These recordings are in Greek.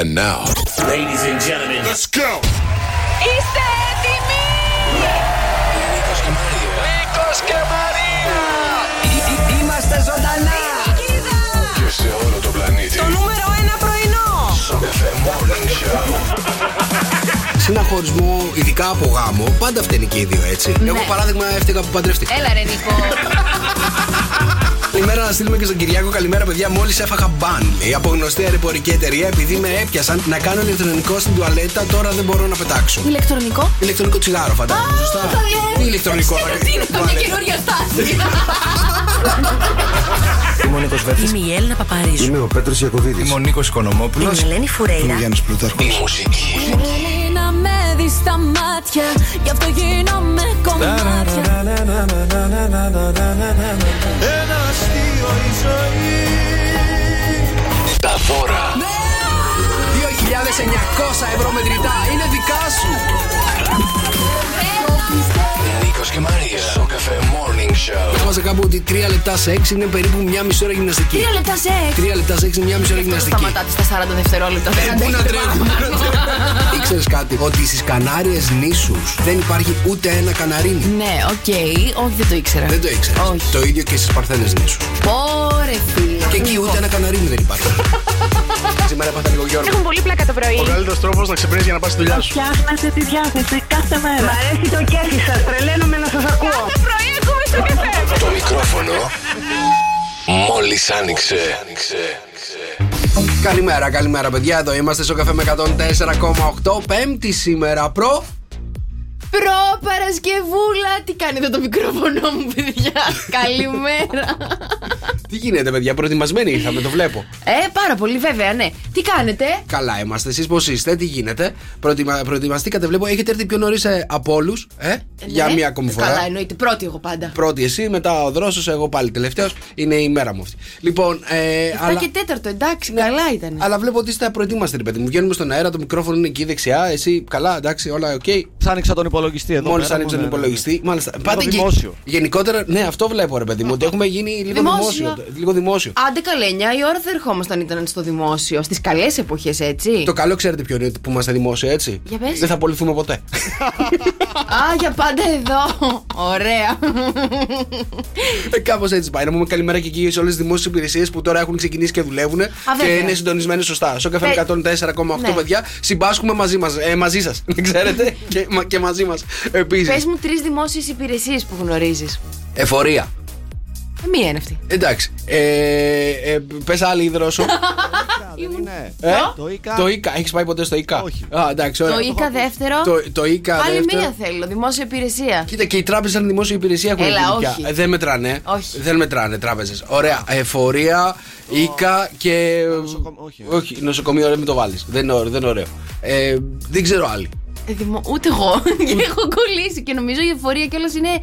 And now. Ladies and gentlemen. Let's go! Είστε έτοιμοι! Νίκος και Μαρία. Νίκος και Μαρία! Είμαστε ζωντανά! Και σε όλο το πλανήτη. Το νούμερο ένα πρωινό! Σοκαφέ Morning Show. Συναχωρισμό, ειδικά από γάμο, πάντα φταίνει και οι δύο έτσι. Ναι. Εγώ παράδειγμα έφταιγα που παντρεύτηκα. Έλα ρε Νίκο. Καλημέρα να στείλουμε και στον Κυριάκο. Καλημέρα, παιδιά. Μόλις έφαγα μπαν. Λέει από γνωστή αεροπορική εταιρεία, επειδή με έπιασαν να κάνω ηλεκτρονικό στην τουαλέτα, τώρα δεν μπορώ να πετάξω. Ηλεκτρονικό; Ηλεκτρονικό τσιγάρο, φαντάζομαι. Σωστά. Τι ηλεκτρονικό, Δεν ξέρω ρε, τι είναι καμιά τουαλέτα. καινούργια στάση. Είμαι ο Νίκος Βέρτης. Είμαι η Έλληνα Παπαρίζου. Είμαι ο Πέτρος Ιακωβίδης. Είμαι ο Νίκος Είμαι Οικονομόπουλος. η Ελένη Φουρέιρα. Γιάννης Πλούταρχος. Η μουσική. Στα μάτια, γι' αυτό γίνομαι κομμάτια. Ένα αστείο η ζωή. Τα δώρα. 2.900 ευρώ μετρητά είναι δικά σου. Νίκος και Μαρία. Sok FM Morning Show. Διάβαζα κάπου ότι 3 λεπτά σεξ είναι περίπου μια μισή ώρα γυμναστική. Τρία λεπτά σεξ. 3 λεπτά σεξ είναι μια μισή ώρα γυμναστική. Σταματάτε στα 40 δευτερόλεπτα. δεν Ε, Πού αντέχετε να τρέχουμε. παραπάνω. Ήξερε κάτι, ότι στις Κανάριες νήσους δεν υπάρχει ούτε ένα καναρίνι. Ναι, οκ. Όχι, δεν το ήξερα. Δεν το ήξερες. Όχι. Το ίδιο και στις Παρθένες νήσους. Πω ρε φίλε. Και εκεί ούτε ένα καναρίνι δεν υπάρχει. Σήμερα έπαθα λίγο Γιώργο. Έχουν πολύ πλάκα το πρωί. Ο καλύτερος τρόπος να ξεπρέσει για να πας στη δουλειά σου. Φτιάχνετε τη διάθεση κάθε μέρα. Μ' αρέσει το κέφι σας, τρελαίνομαι να σας ακούω. Πρωί ακούμε στο καφέ. Το μικρόφωνο μόλις άνοιξε. Καλημέρα, καλημέρα, παιδιά. Εδώ είμαστε στο καφέ με 104,8. Πέμπτη σήμερα, προ. Προ Παρασκευούλα, τι κάνετε το μικρόφωνο μου, παιδιά. Καλημέρα. Τι γίνεται, παιδιά, προετοιμασμένοι ήρθαμε, το βλέπω. Ε, πάρα πολύ, βέβαια, ναι. Τι κάνετε, Καλά είμαστε, εσείς πώς είστε, τι γίνεται. Προετοιμα... Προετοιμαστήκατε, βλέπω, έχετε έρθει πιο νωρίς από όλους. Ε, για Ναι. μία ακόμη φορά. Καλά, εννοείται. Πρώτη εγώ πάντα. Πρώτη εσύ, μετά ο Δρόσος, εγώ πάλι τελευταίος. Είναι η μέρα μου αυτή. Λοιπόν, ε, Εφτά αλλά, και τέταρτο, εντάξει, καλά ήταν. αλλά βλέπω ότι είστε προετοιμασμένοι, ρε παιδί μου. Βγαίνουμε στον αέρα, το μικρόφωνο είναι εκεί δεξιά. Εσύ, καλά, εντάξει, όλα οκ. Άνοιξα τον υπολογιστή εδώ. Μόλις πέρα, άνοιξε τον ναι, ναι, ναι. υπολογιστή. Μάλιστα. Πάτε εκεί. δημόσιο. Γενικότερα, ναι, αυτό βλέπω, ρε παιδί μου. Ότι έχουμε γίνει λίγο Δημόσιο. δημόσιο. Λίγο δημόσιο. Άντε καλέ, 9 η ώρα θα ερχόμασταν ήταν στο δημόσιο. Στις καλές εποχές, έτσι. Το καλό ξέρετε ποιο είναι που είμαστε δημόσιο, έτσι. Για πες. Δεν θα απολυθούμε ποτέ. Α, για πάντα εδώ. Ωραία. ε, Κάπως έτσι πάει. Να πούμε καλημέρα και εκεί σε όλες τις δημόσιες υπηρεσίες που τώρα έχουν ξεκινήσει και δουλεύουν και βέβαια. είναι συντονισμένες σωστά. Στο καφέ Πε- 104,8 Ναι. παιδιά συμπάσχουμε μαζί, μας, ε, μαζί σας. Δεν ξέρετε. και, μα- και μαζί μας Πες επίση. μου τρεις δημόσιες υπηρεσίες που γνωρίζεις. Εφορία. Ε, μία είναι αυτή. Εντάξει. Ε, ε, Πες άλλη δρόσο. Είναι. ε; Το ΙΚΑ. Το ΙΚΑ. Έχεις πάει ποτέ στο ΙΚΑ; Όχι. Α, εντάξει, ωραία. Το ΙΚΑ δεύτερο. Το, το ΙΚΑ Άλλη δεύτερο. μία θέλω, δημόσια υπηρεσία. Κοίτα και οι τράπεζες σαν δημόσια υπηρεσία έχουν Έλα, δουλειά. όχι. Ε, δεν μετράνε. Όχι. Δεν μετράνε τράπεζες. Ωραία. Εφορία, ΙΚΑ και. Νοσοκομ- όχι. όχι, νοσοκομείο δεν μην το βάλεις. Δεν είναι ωραίο. Δεν, είναι ωραίο. Ε, δεν ξέρω άλλη. Ε, δημο- Ούτε εγώ. Έχω κολλήσει και νομίζω η εφορία κιόλας είναι.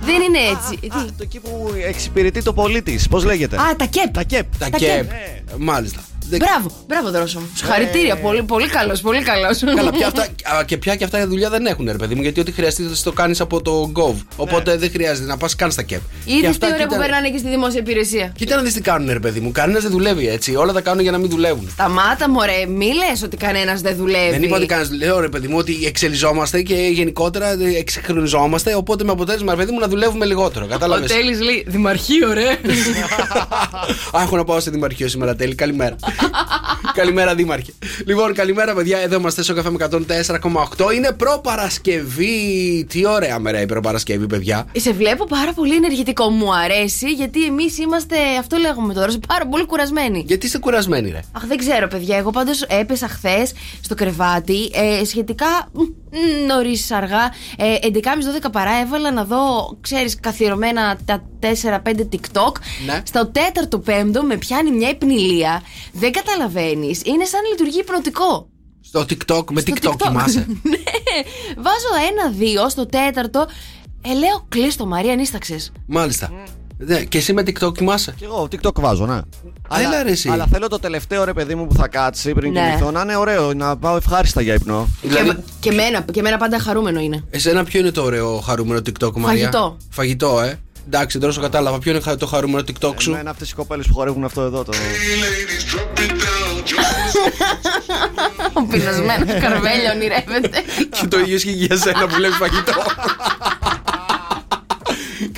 Δεν είναι έτσι. Α, Τι; το εκεί που εξυπηρετεί το πολίτης. Πώς λέγεται; Α, τα ΚΕΠ. Τα ΚΕΠ. Τα Τα ΚΕΠ. ΚΕΠ. Μάλιστα. Δεν- Μπράβο, μπράβο δρόσο μου. Συγχαρητήρια. Πολύ, πολύ καλός, πολύ καλός. Καλά, πια αυτά, α, και πια και αυτά δουλειά δεν έχουν, ρε παιδί μου, γιατί ό,τι χρειαστεί θα το κάνεις από το Gov. Οπότε δεν χρειάζεται να πας καν στα ΚΕΠ. Και Είδε αυτά, τι ωραία που κοίτα- περνάνε και στη δημόσια υπηρεσία. Κοίτα να δεις τι κάνουν, ρε παιδί μου. Κανένας δεν δουλεύει έτσι. Όλα τα κάνουν για να μην δουλεύουν. Σταμάτα, μωρέ, μη λες ότι κανένας δεν δουλεύει. Δεν είπα ότι κανένα. Λέω ρε παιδί μου ότι εξελιζόμαστε και γενικότερα εξυγχρονιζόμαστε. Οπότε με αποτέλεσμα, ρε παιδί μου, να δουλεύουμε λιγότερο. Ο Κατάλαβε. Τέλης λέει Δημαρχείο, ρε. Α, έχω να πάω στο Δημαρχείο σήμερα, τέλει. Καλημέρα. Καλημέρα, Δήμαρχε. Λοιπόν, καλημέρα, παιδιά. Εδώ είμαστε στο καφέ με 104,8. Είναι προπαρασκευή. Τι ωραία μέρα η προπαρασκευή, παιδιά. Σε βλέπω πάρα πολύ ενεργητικό. Μου αρέσει γιατί εμείς είμαστε, αυτό λέγουμε τώρα, σε πάρα πολύ κουρασμένοι. Γιατί είστε κουρασμένοι, ρε; Αχ, δεν ξέρω, παιδιά. Εγώ πάντως έπεσα χθες στο κρεβάτι ε, σχετικά νωρίς αργά. Ε, 11.30-12 παρά έβαλα να δω, ξέρεις, καθιερωμένα τα 4-5 TikTok. Ναι. Στο τέταρτο πέμπτο με πιάνει μια υπνηλία. Δεν καταλαβαίνεις. Είναι σαν να λειτουργεί υπνοτικό. Στο TikTok, με Στο TikTok κοιμάσαι. ναι. Βάζω ένα-δύο στο τέταρτο. Ε, λέω κλείστο, Μαρία, νίσταξε. Μάλιστα. Ναι, και εσύ με TikTok κοιμάσαι. Κι εγώ TikTok βάζω, ναι. Έλα, ρε, εσύ. αλλά θέλω το τελευταίο ρε παιδί μου που θα κάτσει πριν Ναι. κοιμηθώ να είναι ωραίο, να πάω ευχάριστα για ύπνο. Δηλαδή, Και, και, μένα, και μένα πάντα χαρούμενο είναι. εσένα ποιο είναι το ωραίο χαρούμενο TikTok, Μαρία; Φαγητό. Φαγητό, ε. Εντάξει, τώρα σου κατάλαβα. Ποιο είναι το χαρούμενο TikTok σου; Εμένα αυτές οι κοπέλες που χορεύουν αυτό εδώ το. Ο πεινασμένος καρβέλιο ονειρεύεται. Και το ίδιο ισχύει και για σένα που βλέπει φαγητό.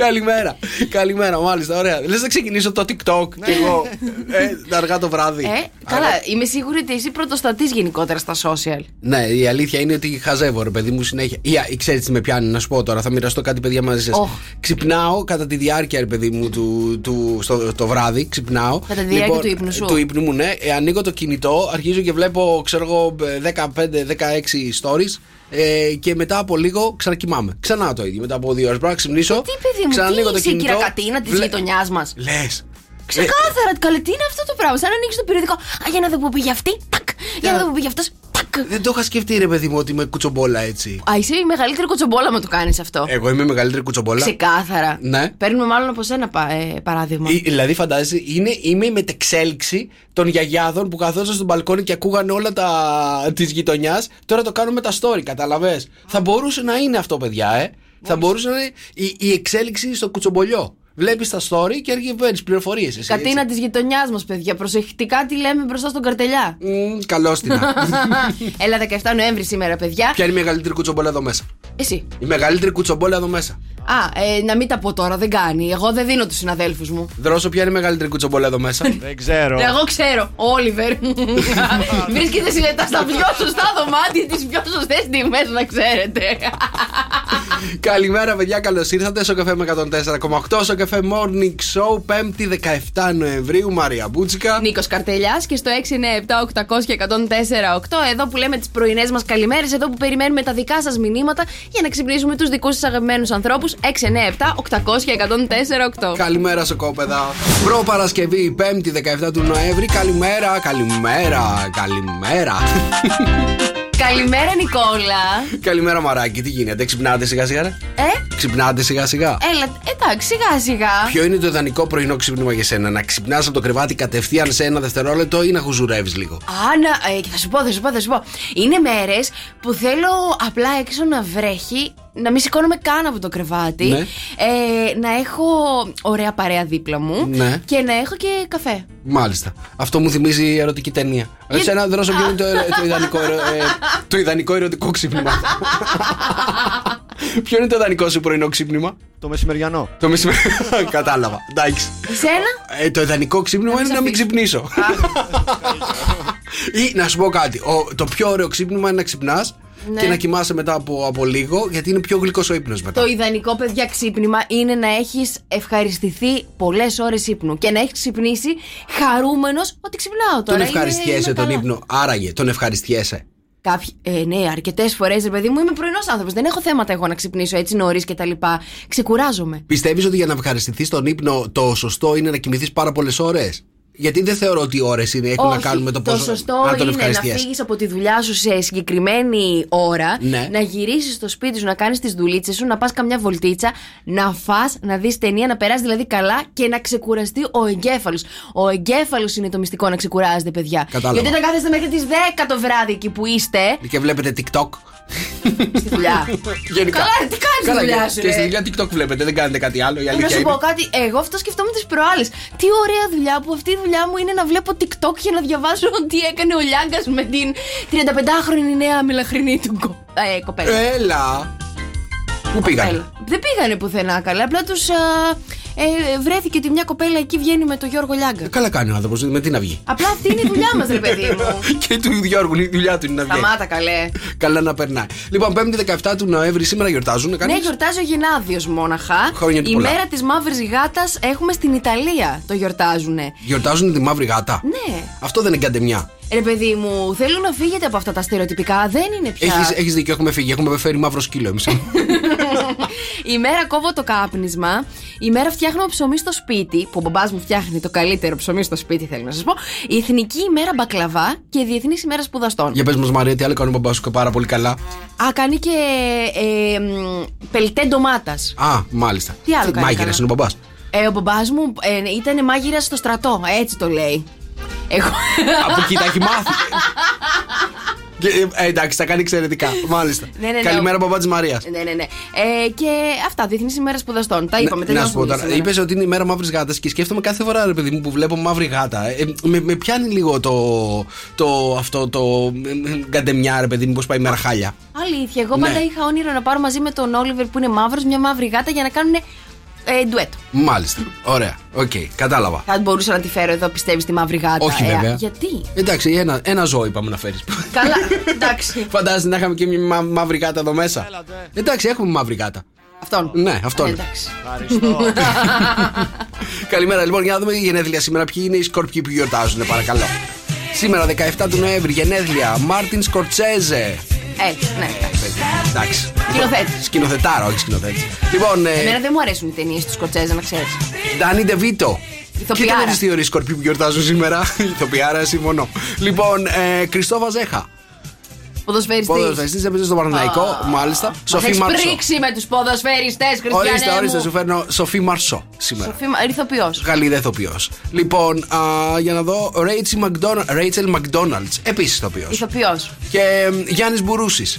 Καλημέρα. Καλημέρα, μάλιστα. Ωραία. Λες να ξεκινήσω το TikTok και εγώ. Ε, αργά το βράδυ. Ε, καλά, είμαι σίγουρη ότι εσύ πρωτοστατείς γενικότερα στα social. Ναι, η αλήθεια είναι ότι χαζεύω, ρε παιδί μου, συνέχεια. Ή, ξέρεις τι με πιάνει, να σου πω τώρα, θα μοιραστώ κάτι, παιδιά, μαζί σας. Οχ. Ξυπνάω κατά τη διάρκεια, ρε παιδί μου, του, του, στο, το βράδυ. Ξυπνάω. Λοιπόν, Κατά τη διάρκεια του ύπνου σου. Του ύπνου μου, ναι. Ε, ανοίγω το κινητό, αρχίζω και βλέπω, ξέρω εγώ, 15-16 stories. Ε, και μετά από λίγο ξανακοιμάμαι. Ξανά το ίδιο. Μετά από δύο ώρες πρέπει να ξυπνήσω. Τι παιδί μου, ξανανοίγω τι το είσαι η κινητό. κυρακατίνα της βλέ- γειτονιάς μας; Λες. Ξεκάθαρα, καλέ, τι είναι αυτό το πράγμα. Σαν να ανοίξεις το περιοδικό. Α, για να δω που πήγε αυτή. Τάκ. Για να δω που πήγε αυτός. Τάκ. Δεν το είχα σκεφτεί, ρε παιδί μου, ότι είμαι κουτσομπόλα έτσι. Α, είσαι η μεγαλύτερη κοτσομπόλα με το κάνεις αυτό. Εγώ είμαι η μεγαλύτερη κουτσομπόλα. Ξεκάθαρα. Ναι. Παίρνουμε μάλλον από σένα πα- ε, παράδειγμα. Ή- Δηλαδή, φαντάζεσαι, είναι, είμαι η μετεξέλιξη των γιαγιάδων που καθόταν στο μπαλκόνι και ακούγαν όλα τα της γειτονιάς. Τώρα το κάνουν με τα story, καταλαβες. Θα μπορούσε να είναι αυτό, παιδιά, ε. Θα μπορούσε να είναι η, η εξέλιξη στο κουτσομπολιό. Βλέπεις τα story και έρχεται παίρνει πληροφορίες. Κατίνα της γειτονιάς μας, παιδιά. Προσεκτικά τι λέμε μπροστά στον καρτελιά. Καλώ την. Έλα 17 Νοέμβρη σήμερα, παιδιά. Ποια είναι η μεγαλύτερη κουτσομπόλα εδώ μέσα; Εσύ. Η μεγαλύτερη κουτσομπόλα εδώ μέσα. Α, ε, να μην τα πω τώρα, δεν κάνει. Εγώ δεν δίνω τους συναδέλφους μου. Δρόσο, ποια είναι η μεγαλύτερη κουτσομπόλα εδώ μέσα; Δεν ξέρω. Εγώ ξέρω, ο Όλιβερ. Βρίσκεται συνετά στα πιο σωστά δωμάτια τι πιο σωστές τιμέ, να ξέρετε. Καλημέρα, παιδιά. Καλώς ήρθατε στο καφέ με 104,8 στο καφέ Morning Show, 5η 17 Νοεμβρίου. Μαρία Μπούτσικα. Νίκος Καρτελιάς και στο 697 800 και 104,8. Εδώ που λέμε τις πρωινές μας καλημέρες, εδώ που περιμένουμε τα δικά σας μηνύματα για να ξυπνήσουμε τους δικούς σας αγαπημένους ανθρώπους. 697 800 και 104,8. Καλημέρα σε κόπεδα. Προ Παρασκευή, 5η 17 του Νοέμβρη. Καλημέρα, καλημέρα, καλημέρα. Καλημέρα, Νικόλα. καλημέρα, Μαράκι. Τι γίνεται, ξυπνάτε σιγά σιγά, ρε; Ε, Ξυπνάτε σιγά σιγά. έλα, εντάξει, σιγά σιγά. Ποιο είναι το ιδανικό πρωινό ξύπνημα για σένα, Να ξυπνάς από το κρεβάτι κατευθείαν σε ένα δευτερόλεπτο ή να χουζουρεύεις λίγο; Α, να, ε, θα σου πω, θα σου πω, θα σου πω. Είναι μέρες που θέλω απλά έξω να βρέχει, να μην σηκώνομαι καν από το κρεβάτι, Ναι. ε, να έχω ωραία παρέα δίπλα μου Ναι. και να έχω και καφέ. Μάλιστα. Αυτό μου θυμίζει ερωτική ταινία. Για- Εσένα δρόσο ποιο είναι το, ερω- το, ιδανικό, ερω- ε, το ιδανικό ερωτικό ξύπνημα. ποιο είναι το ιδανικό σου πρωινό ξύπνημα; Το μεσημεριανό. Το μεσημέρι. Κατάλαβα. Εντάξει. Εσένα; Ε, το ιδανικό ξύπνημα Να είναι μην να μην σε αφήσω. ξυπνήσω. Ή να σου πω κάτι. Ο, το πιο ωραίο ξύπνημα είναι να ξυπνάς Ναι. και να κοιμάσαι μετά από, από λίγο γιατί είναι πιο γλυκός ο ύπνος μετά. Το ιδανικό, παιδιά, ξύπνημα είναι να έχεις ευχαριστηθεί πολλές ώρες ύπνου και να έχεις ξυπνήσει χαρούμενος ότι ξυπνάω τώρα. Τον Είμαι- ευχαριστιέσαι είμαι τον καλά. ύπνο. Άραγε, τον ευχαριστιέσαι. Κάποιοι, ε, ναι, αρκετές φορές, ρε παιδί μου, είμαι πρωινός άνθρωπος. Δεν έχω θέματα εγώ να ξυπνήσω έτσι νωρίς και τα λοιπά. Ξεκουράζομαι. Πιστεύεις ότι για να ευχαριστηθείς τον ύπνο το σωστό είναι να κοιμηθείς πάρα πολλές ώρες; Γιατί δεν θεωρώ ότι οι ώρες έχουν να κάνουν με το πόσο. σωστό να τον είναι να ευχαριστιέσαι. φύγεις από τη δουλειά σου σε συγκεκριμένη ώρα, Ναι. να γυρίσεις στο σπίτι σου, να κάνεις τις δουλίτσες σου, να πας καμιά βολτίτσα, να φας, να δεις ταινία, να περάσεις δηλαδή καλά και να ξεκουραστεί ο εγκέφαλος. Ο εγκέφαλος είναι το μυστικό να ξεκουράζεται, παιδιά. Κατάλαβα. Γιατί όταν κάθεστε μέχρι τις 10 το βράδυ εκεί που είστε, Και βλέπετε TikTok. στη δουλειά. Γενικά. Καλά, τι κάνεις στη Καλά, δουλειά και- σου, Και ρε. στη δουλειά TikTok βλέπετε, δεν κάνετε κάτι άλλο. Η Να αλήθεια σου είναι. πω κάτι, εγώ αυτό σκεφτόμουν τις προάλλες. Τι ωραία δουλειά που αυτή η δουλειά μου είναι να βλέπω TikTok και να διαβάζω τι έκανε ο Λιάγκας με την 35χρονη νέα μελαχρινή του κο... ε, κοπέλα. Έλα. Πού πήγανε; Κοπέλα. Δεν πήγανε πουθενά καλά. Απλά τους ε, βρέθηκε ότι μια κοπέλα εκεί βγαίνει με τον Γιώργο Λιάγκα. Ε, Καλά κάνει ο άνθρωπος, με τι να βγει; Απλά αυτή είναι η δουλειά μας, ρε παιδί μου. και του Γιώργου, η δουλειά του είναι να βγει. Σταμάτα καλέ. Καλά να περνάει. Λοιπόν, 5η 17 του Νοέμβρη σήμερα γιορτάζουν. Ναι, κανείς; γιορτάζει ο Γενάδιο μόναχα. Χρόνια του Η πολλά. μέρα της μαύρης γάτας έχουμε στην Ιταλία. Το γιορτάζουνε. Γιορτάζουν τη μαύρη γάτα; Ναι. Αυτό δεν είναι καντεμιά. Ρε παιδί μου, θέλω να φύγετε από αυτά τα στερεοτυπικά. Δεν είναι πια. Έχεις, έχεις δίκιο, έχουμε φύγει. Έχουμε φέρει μαύρο σκύλο εμείς. Η μέρα κόβω το κάπνισμα. Η μέρα φτιάχνω ψωμί στο σπίτι. Που ο μπαμπάς μου φτιάχνει το καλύτερο ψωμί στο σπίτι, θέλω να σας πω. Η εθνική ημέρα μπακλαβά και η διεθνής ημέρα σπουδαστών. Για πες μας, Μαρία, τι άλλο κάνει ο μπαμπάς σου και πάρα πολύ καλά. Α, κάνει και ε, μ, πελτέ ντομάτας. Α, μάλιστα. Τι άλλο κάνει Μάγειρας καλά; είναι ο μπαμπάς. Ε, ο μπαμπάς μου ε, ήταν μάγειρα στο στρατό, έτσι το λέει. Εγώ. Από εκεί τα έχει μάθει. Και, ε, εντάξει, τα κάνει εξαιρετικά. Μάλιστα. Ναι, ναι, ναι. Καλημέρα, μπαμπά της Μαρίας. Ναι, ναι, ναι. Ε, και αυτά, Διεθνή ημέρα σπουδαστών. Τα είπαμε, Ναι, να σου πω τελειώσαμε. τώρα, είπες ότι είναι η μέρα μαύρης γάτας και σκέφτομαι κάθε φορά, ρε παιδί μου, που βλέπω μαύρη γάτα. Ε, με, με πιάνει λίγο το. το αυτό το. ε, γκαντεμιά, ρε παιδί μου, πώς πάει η μέρα χάλια. Αλήθεια, εγώ Ναι. πάντα είχα όνειρο να πάρω μαζί με τον Όλιβερ που είναι μαύρος μια μαύρη γάτα για να κάνουν ε, ντουέτο. Μάλιστα. Ωραία. Οκ, κατάλαβα. Θα μπορούσα να τη φέρω εδώ, πιστεύεις, τη μαύρη γάτα. Όχι, Ε, βέβαια. γιατί; Εντάξει, ένα, ένα ζώο είπαμε να φέρεις. Καλά, εντάξει. Φαντάζεσαι να είχαμε και μια μα- μαύρη γάτα εδώ μέσα. Εντάξει, έχουμε μαύρη γάτα. Αυτόν. Ναι, αυτόν. Ε, εντάξει. Καλημέρα, λοιπόν, για να δούμε η γενέθλια σήμερα. Ποιοι είναι οι σκορπιοί που γιορτάζουν, παρακαλώ. Σήμερα, 17 του Νοέμβρη, γενέθλια. Μάρτιν Σκορτσέζε. Έτσι, ναι. Εντάξει. Σκηνοθέτης. Σκηνοθετάρα, όχι σκηνοθέτης. Λοιπόν, ε, Εμένα δεν μου αρέσουν οι ταινίες του Σκοτσέζα, να ξέρεις. Ντάνι Ντεβίτο. Ηθοποιάρα. Κοίτα με τις θεωρίες σκορπιοί που γιορτάζουν σήμερα. Ηθοποιάρα, συμφωνώ. Λοιπόν, ε, Κριστόφα Ζέχα. Ποδοσφαιριστής. Ποδοσφαιριστής έπαιζε στο Παναναϊκό, μάλιστα. Σοφή Έχεις Μαρσό. πρίξει με τους ποδοσφαιριστές, Χριστιανέ. Ορίστε, ορίστε, μου. σου φέρνω Σοφή Μαρσό σήμερα. Σοφή Ηθοποιό. Γαλλίδα ηθοποιό. Λοιπόν, α, για να δω. Ρέιτσελ Μακδόναλτ. Επίσης ηθοποιός. Ηθοποιός. Και Γιάννης Μπουρούσης.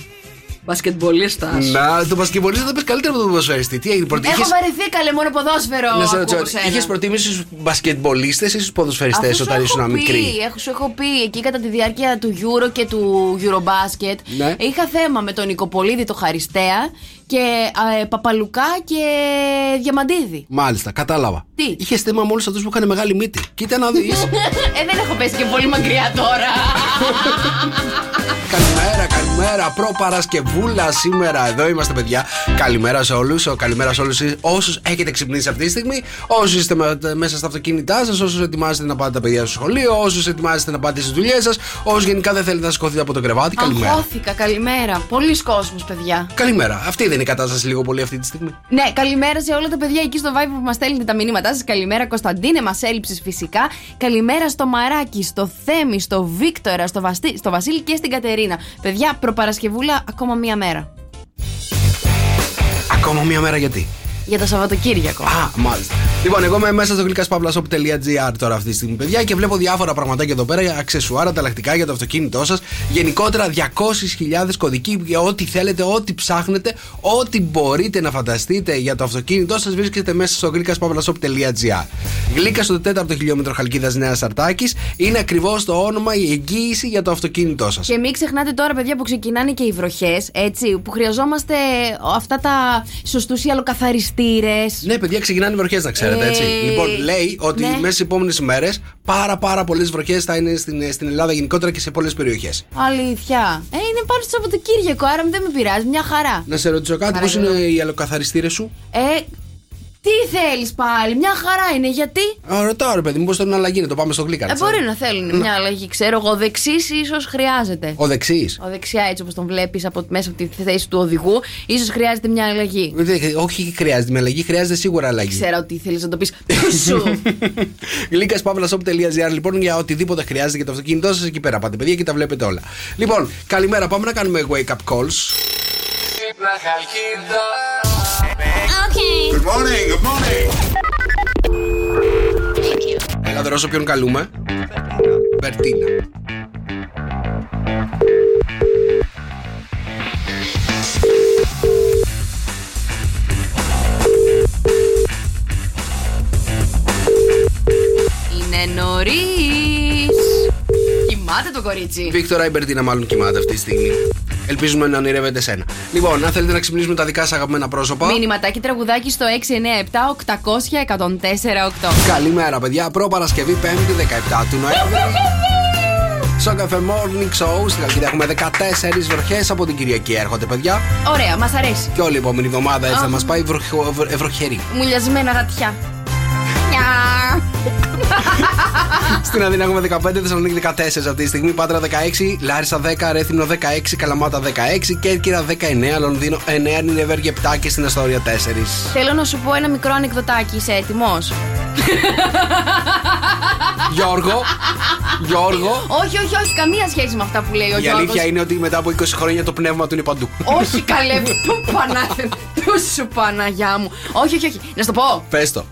Μπασκετμπολίστας. Να, το μπασκετμπολίστα θα πεις καλύτερα από τον ποδοσφαιριστή. Τι έγινε, πρώτη. Έχω βαρεθεί καλέ μόνο ποδόσφαιρο. ακούω από σένα. Είχες προτιμήσει του μπασκετμπολίστες ή του ποδοσφαιριστές Αφού σου όταν έχω ήσουν πει, μικρή. Έχω, σου έχω πει εκεί κατά τη διάρκεια του Euro και του Eurobasket. Ναι. Είχα θέμα με τον Νικοπολίδη, το Χαριστέα και ε, Παπαλουκά και Διαμαντίδη. Μάλιστα, κατάλαβα. Τι; Είχες θέμα με όλους αυτούς που είχαν μεγάλη μύτη. Κοίτα να δεις. ε, δεν έχω πέσει και πολύ μακριά τώρα. καλημέρα, καλημέρα. Προ-Παρασκευούλα σήμερα. Εδώ είμαστε, παιδιά. Καλημέρα σε όλους. Καλημέρα σε όλους όσους έχετε ξυπνήσει αυτή τη στιγμή. Όσους είστε με- μέσα στα αυτοκίνητά σας. Όσους ετοιμάζετε να πάτε τα παιδιά στο σχολείο. Όσους ετοιμάζετε να πάτε στις δουλειές σας. Όσους γενικά δεν θέλετε να σηκωθείτε από το κρεβάτι. Καλημέρα. Αγχώθηκα, καλημέρα. Πολλοί κόσμος, παιδιά. Καλημέρα. Αυτή δεν είναι η κατάσταση λίγο πολύ αυτή τη στιγμή. Ναι, καλημέρα σε όλα τα παιδιά εκεί στο Vibe που μας στέλνετε τα μηνύματά σας. Καλημέρα, Κωνσταντίνε, μας έλειψες φυσικά. Καλημέρα στο Μαράκι, στο Θέμη, στο Βίκτορα, στο, Βαστι... στο Βασίλη και στην Κατερίνα. Παιδιά, προπαρασκευούλα ακόμα μία μέρα. Ακόμα μία μέρα γιατί; Για το Σαββατοκύριακο. Α, μάλιστα. Λοιπόν, εγώ είμαι μέσα στο γλυκασπαύλασοπ.gr τώρα αυτή τη στιγμή, παιδιά, και βλέπω διάφορα πραγματάκια εδώ πέρα, αξεσουάρα, ανταλλακτικά για το αυτοκίνητό σας. Γενικότερα 200.000 κωδικοί για ό,τι θέλετε, ό,τι ψάχνετε, ό,τι μπορείτε να φανταστείτε για το αυτοκίνητό σας βρίσκεται μέσα στο γλυκασπαύλασοπ.gr. Γλύκα στο 4ο χιλιόμετρο Χαλκίδας Νέας Αρτάκη είναι ακριβώς το όνομα, η εγγύηση για το αυτοκίνητό σας. Και μην ξεχνάτε τώρα, παιδιά, που ξεκινάνε και οι βροχές, έτσι, που χρειαζόμαστε αυτά τα σωστούς ιαλοκαθαριστήρε. Ναι, παιδιά, ξεκινάνε οι βροχές, να ξέρετε έτσι. Ε, Λοιπόν, λέει ότι ναι. μέσα στις επόμενες ημέρες πάρα, πάρα πολλές βροχές θα είναι στην, στην Ελλάδα γενικότερα και σε πολλές περιοχές. Αλήθεια. Ε, είναι πάνω στο Σαββατοκύριακο, άρα δεν με πειράζει, μια χαρά. Να σε ρωτήσω κάτι, πώς Παρακαλώ. είναι οι αλλοκαθαριστήρε σου; Ε, τι θέλεις πάλι, μια χαρά είναι, γιατί; Α, ρωτάω ρε παιδί μου, πώς θέλουν αλλαγή, να το πάμε στο γλύκα. Ε, μπορεί να θέλουν μια αλλαγή, ξέρω εγώ. Δεξίς ίσως χρειάζεται. Ο δεξίς. Ο δεξιά, έτσι όπως τον βλέπεις από, μέσα από τη θέση του οδηγού, ίσως χρειάζεται μια αλλαγή. Όχι, χρειάζεται με αλλαγή, χρειάζεται σίγουρα αλλαγή. Ξέρω ότι θέλεις να το πεις. σου; Γλύκας λοιπόν για οτιδήποτε χρειάζεται για το αυτοκίνητό σας εκεί πέρα. Πάτε παιδιά και τα βλέπετε όλα. Λοιπόν, καλημέρα, πάμε να κάνουμε wake up calls. Good morning, good morning. Έλα, δρόσο ποιον καλούμε. Μπερτίνα. Είναι νωρίς. Κοιμάται το κορίτσι. Βίκτορα η Μπερτίνα μάλλον κοιμάται αυτή τη στιγμή. Ελπίζουμε να ονειρεύεται σένα. Λοιπόν, αν θέλετε να ξυπνήσουμε τα δικά σας αγαπημένα πρόσωπα. Μήνυματάκι τραγουδάκι στο 697-800-1048. Καλημέρα, παιδιά. Προ-Παρασκευή 5η 17 του Νοέμβρη. Στο καφέ Morning Show στην Καλκίδα έχουμε 14 βροχές από την Κυριακή. Έρχονται, παιδιά. Ωραία, μας αρέσει. Και όλη η επόμενη εβδομάδα έτσι θα Αχ. μας πάει βροχο- ευρο- ευρωχερή. Μουλιασμένα γατιά. Νιά. Στην Αθήνα έχουμε 15, Θεσσαλονίκη 14 αυτή τη στιγμή, Πάτρα 16, Λάρισα 10, Ρέθυμνο 16, Καλαμάτα 16, Κέρκυρα 19, Λονδίνο 9, Νινεβέργη 7 και στην Αστόρια 4. Θέλω να σου πω ένα μικρό ανεκδοτάκι. Είσαι έτοιμος; Γιώργο, Γιώργω, όχι, όχι, όχι. Καμία σχέση με αυτά που λέει ο η Γιώργος. αλήθεια είναι ότι μετά από 20 χρόνια το πνεύμα του είναι παντού. Όχι, καλέ. Του Πανά... Του σου Παναγιά μου. Όχι, όχι, όχι. Να σου το πω. Πες το.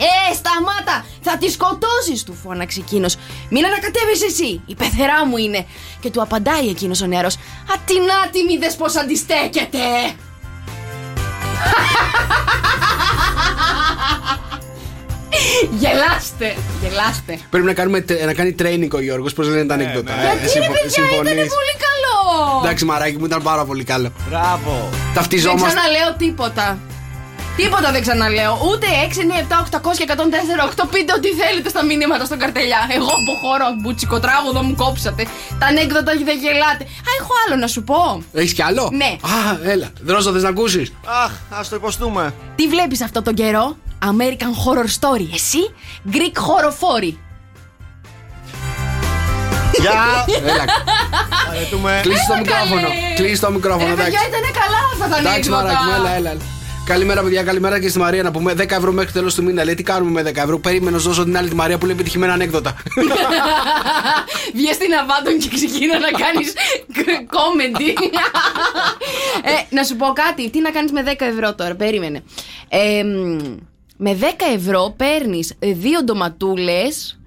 Ε, σταμάτα! Θα τη σκοτώσεις, του φώναξε εκείνος. Μην ανακατεύει εσύ, η πεθερά μου είναι. Και του απαντάει εκείνος ο νεαρός. Ατινάτη, μη δες πώ αντιστέκεται. γελάστε, γελάστε. Πρέπει να, κάνουμε, τε- να κάνει training ο Γιώργος, πώς λένε τα ανέκδοτα. ναι. Ε, Γιατί ρε συμφω- παιδιά, ήταν συμφωνείς; πολύ καλό. Εντάξει, μαράκι μου ήταν πάρα πολύ καλό. Μπράβο. Δεν Ταυτιζόμαστε. ξαναλέω τίποτα. Τίποτα δεν ξαναλέω. Ούτε 6, 9, 7, 800 και 104, 8. Πείτε ό,τι θέλετε στα μηνύματα στον καρτελιά. Εγώ αποχωρώ. Μπουτσικοτράγουδο μου κόψατε. Τα ανέκδοτα δεν γελάτε. Α, έχω άλλο να σου πω. Έχεις κι άλλο; Ναι. Α, έλα. Δρόσο, θες να ακούσεις; Αχ, ας το υποστούμε. Τι βλέπεις αυτό τον καιρό; American Horror Story. Εσύ, Greek Horror Story. Γεια. Έλα. Αρετούμε. Κλείσει το Έλα, μικρόφωνο. καλέ. Κλείσει το μικρόφωνο, Ε, εντάξει. παιδιά, ήταν καλά αυτά τα Εντάξει, ανέκδοτα. μαράκι μου, έλα, έλα. Έλα. Καλημέρα, παιδιά. Καλημέρα και στη Μαρία να πούμε 10 ευρώ μέχρι τέλος του μήνα. Λέει τι κάνουμε με 10 ευρώ; Περίμενε να σου δώσω την άλλη τη Μαρία που λέει επιτυχημένα ανέκδοτα. Βγες στην Αβάντων και ξεκίνα να κάνεις comedy. ε, να σου πω κάτι, τι να κάνεις με 10 ευρώ τώρα, περίμενε. Ε, μ, με 10 ευρώ παίρνεις δύο ντοματούλες,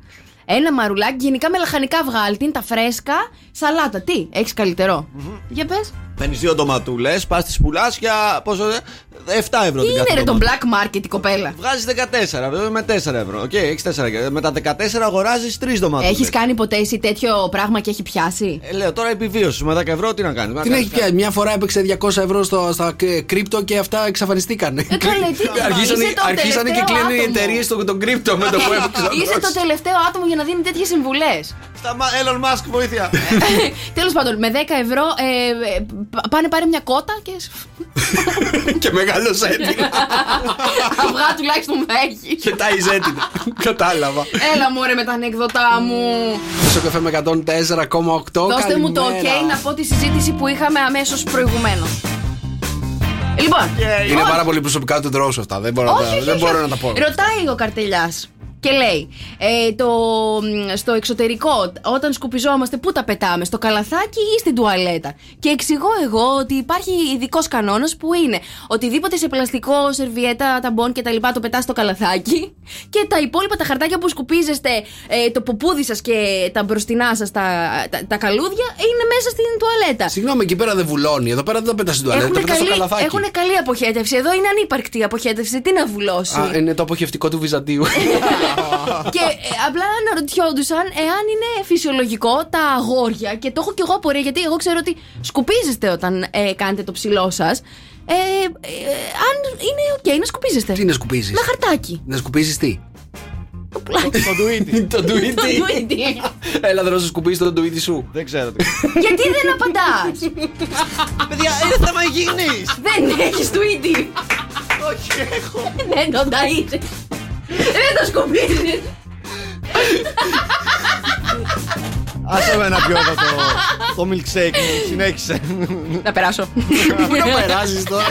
ένα μαρουλάκι, γενικά με λαχανικά βγάλτην, τα φρέσκα, σαλάτα. Τι, έχεις καλύτερο. Για πες. Παίρνεις δύο ντοματούλες, πας τι πουλά για πόσο. Ε, 7 ευρώ Τι την είναι κάθε ρε το ντομάτα. black market η κοπέλα. Βγάζεις 14 βέβαια με 4 ευρώ. Οκ, έχεις 4 και με τα 14 αγοράζεις 3 ντοματούλε. Έχεις κάνει ποτέ εσύ τέτοιο πράγμα και έχει πιάσει; Ε, λέω τώρα επιβίωση με 10 ευρώ τι να κάνεις; Την έχει πια. Μια φορά έπαιξε 200 ευρώ στο, στα ε, κρύπτο και αυτά εξαφανιστήκανε. Ε, καλέ, τι να, Αρχίσανε, είσαι το αρχίσανε και τελευταίο κλείνουν οι άτομο. εταιρείες στο το κρύπτο με το που έπαιξε. ο Είσαι το Ρώσος. τελευταίο άτομο για να δίνει τέτοιες συμβουλές. Στα Elon Musk βοήθεια. Τέλος πάντων, με 10 ευρώ ε, ε, π- πάνε πάρε μια κότα και. και μεγάλο έτοιμος. Αυγά τουλάχιστον θα έχει. και τα έτοιμος. Κατάλαβα. Έλα μου ρε με τα ανεκδοτά μου. Στο καφέ με 104,8. Δώστε μου το OK καλημέρα. να πω τη συζήτηση που είχαμε αμέσως προηγουμένως. Λοιπόν. Είναι όχι, πάρα πολύ προσωπικά του δρόσου αυτά. Δεν μπορώ, να, όχι, τα- όχι, δεν όχι. μπορώ να τα πω. Ρωτάει ο καρτελιάς και λέει ε, το, μ, στο εξωτερικό όταν σκουπιζόμαστε πού τα πετάμε, στο καλαθάκι ή στην τουαλέτα; Και εξηγώ εγώ ότι υπάρχει ειδικός κανόνας που είναι οτιδήποτε σε πλαστικό, σερβιέτα, ταμπών κτλ. το πετάς στο καλαθάκι και τα υπόλοιπα τα χαρτάκια που σκουπίζεστε, ε, το ποπούδι σας και τα μπροστινά σας, τα, τα, τα καλούδια, είναι μέσα στην τουαλέτα. Συγγνώμη, εκεί πέρα δεν βουλώνει. Εδώ πέρα δεν τα πετάς στην τουαλέτα. Τα Έχουν πετάς στο καλή, καλαθάκι. έχουνε καλή αποχέτευση. Εδώ είναι ανύπαρκτη η αποχέτευση. Τι να βουλώσει; Α, είναι το αποχευτικό του Βυζαντίου. και ε, απλά αναρωτιόντουσαν εάν είναι φυσιολογικό τα αγόρια και το έχω κι εγώ απορία γιατί εγώ ξέρω ότι σκουπίζεστε όταν ε, κάνετε το ψηλό σας. Ε, ε, αν είναι οκ να σκουπίζεστε. Τι να σκουπίζεις; Με χαρτάκι. Να σκουπίζεις τι; Το Twitter. Το ντουίτι. Το ντουίτι. Έλα, δεν σου σκουπίσει το ντουίτι σου. Δεν ξέρω. τι. Γιατί δεν απαντάς; Παιδιά, είναι θέμα υγιεινής. δεν έχεις ντουίτι. Όχι, έχω. δεν τον ταΐζεις. Ven a escupir. Άσε με να πιω εδώ το, το milkshake μου. Συνέχισε. να περάσω. Πού να περάσεις τώρα.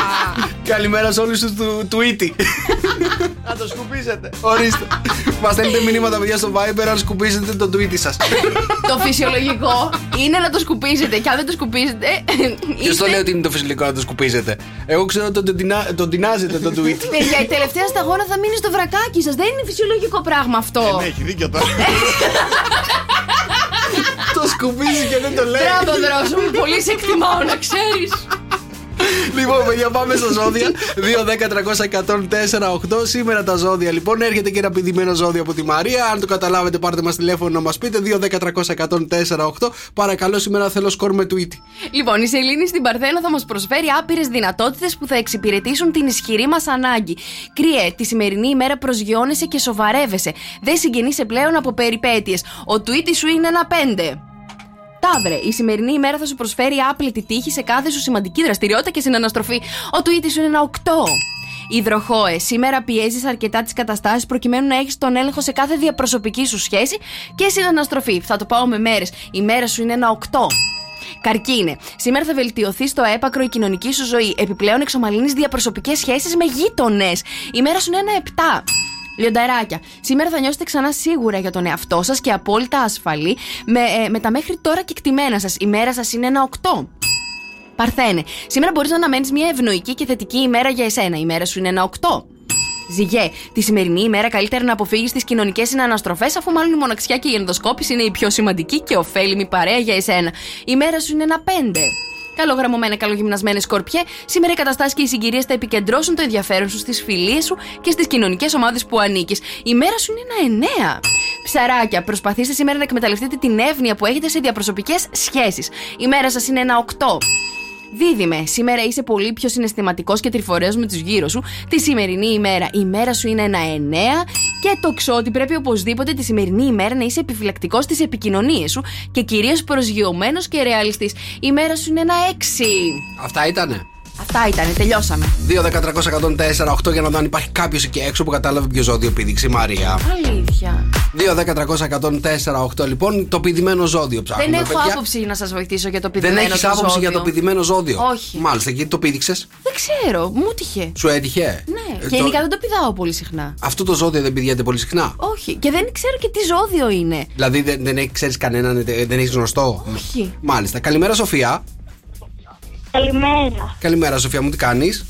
Καλημέρα σε όλους τους Twitter. Να το σκουπίζετε. Ορίστε. Μας στέλνετε μηνύματα, παιδιά, στο Viber αν σκουπίζετε το tweet σας. το φυσιολογικό είναι να το σκουπίζετε και αν δεν το σκουπίζετε Ποιος το λέει ότι είναι το φυσικό να το σκουπίζετε; Εγώ ξέρω ότι τον τεινά- τον τεινάζετε το tweet. Παιδιά, η τελευταία σταγόνα θα μείνει στο βρακάκι σας. Δεν είναι φυσιολογικό πράγμα αυτό. Ναι, έχει δίκιο τώρα. Το σκουπίζει και δεν το λέει. Μπράβο, δρόσο μου. Πολύ σε εκτιμάω, να ξέρεις. Λοιπόν, παιδιά, πάμε στα ζώδια. 2-10-300-104-8. Σήμερα τα ζώδια, λοιπόν. Έρχεται και ένα πηδημένο ζώδιο από τη Μαρία. Αν το καταλάβετε, πάρτε μας τηλέφωνο να μας πείτε. 2-10-300-104-8. Παρακαλώ, σήμερα θέλω σκορ με tweet. Λοιπόν, η Σελήνη στην Παρθένα θα μας προσφέρει άπειρες δυνατότητες που θα εξυπηρετήσουν την ισχυρή μας ανάγκη. Κρύε, τη σημερινή ημέρα προσγειώνεσαι και σοβαρεύεσαι. Δεν συγκινείσαι πλέον από περιπέτειες. Ο tweet σου είναι ένα πέντε. Ταύρε, η σημερινή ημέρα θα σου προσφέρει άπλητη τύχη σε κάθε σου σημαντική δραστηριότητα και συναναστροφή. Ο tweet σου είναι ένα 8. Υδροχόε, σήμερα πιέζεις αρκετά τις καταστάσεις προκειμένου να έχεις τον έλεγχο σε κάθε διαπροσωπική σου σχέση και συναναστροφή. Θα το πάω με μέρες. Η μέρα σου είναι ένα 8. Καρκίνε. Σήμερα θα βελτιωθεί στο έπακρο η κοινωνική σου ζωή. Επιπλέον εξομαλύνεις διαπροσωπικές σχέσεις με γείτονες. Η μέρα σου είναι ένα 7. Λιονταράκια. Σήμερα θα νιώσετε ξανά σίγουρα για τον εαυτό σας και απόλυτα ασφαλή με, ε, με τα μέχρι τώρα κεκτημένα σας. Η μέρα σας είναι ένα 8. Παρθένε. Σήμερα μπορείς να αναμένεις μια ευνοϊκή και θετική ημέρα για εσένα. Η μέρα σου είναι ένα 8. Ζυγέ, τη σημερινή ημέρα καλύτερα να αποφύγεις τις κοινωνικές συναναστροφές, αφού μάλλον η μοναξιά και η ενδοσκόπηση είναι η πιο σημαντική και ωφέλιμη παρέα για εσένα. Η μέρα σου είναι ένα 5. Καλογραμμωμένα, καλογυμνασμένες σκορπιέ, σήμερα οι καταστάσεις και οι συγκυρίες θα επικεντρώσουν το ενδιαφέρον σου στις φιλίες σου και στις κοινωνικές ομάδες που ανήκεις. Η μέρα σου είναι ένα 9. Ψαράκια, προσπαθήστε σήμερα να εκμεταλλευτείτε την εύνοια που έχετε σε διαπροσωπικές σχέσεις. Η μέρα σας είναι ένα 8. Δίδυμε, σήμερα είσαι πολύ πιο συναισθηματικός και τρυφορέο με τους γύρω σου. Τη σημερινή ημέρα η μέρα σου είναι ένα 9. Και το ξότι πρέπει οπωσδήποτε τη σημερινή ημέρα να είσαι επιφυλακτικός στις επικοινωνίες σου και κυρίως προσγειωμένος και ρεαλιστής. Η μέρα σου είναι ένα 6. Αυτά ήτανε. Αυτά ήταν, τελειώσαμε. 2-10-300-104-8 για να δω αν υπάρχει κάποιος εκεί έξω που κατάλαβε ποιο ζώδιο πήδηξε η Μαρία. Αλήθεια. 2-10-300-104-8 λοιπόν το πηδημένο ζώδιο ψάχνουμε. Δεν έχω παιδιά. άποψη να σας βοηθήσω για το Δεν πηδημένο έχεις το άποψη ζώδιο. για το πηδημένο ζώδιο; Όχι. Μάλιστα, γιατί το πήδηξες; Δεν ξέρω, μου τύχε. Σου έτυχε; Ναι, Ε, και το- γενικά δεν το πηδάω πολύ συχνά. Αυτό το ζώδιο δεν πηδιέται πολύ συχνά; Όχι, και δεν ξέρω και τι ζώδιο είναι. Δηλαδή δεν, δεν ξέρεις κανέναν, ε, δεν έχεις γνωστό; Όχι. Μάλιστα. Καλημέρα, Σοφία. Καλημέρα. Καλημέρα, Σοφία μου, τι κάνεις;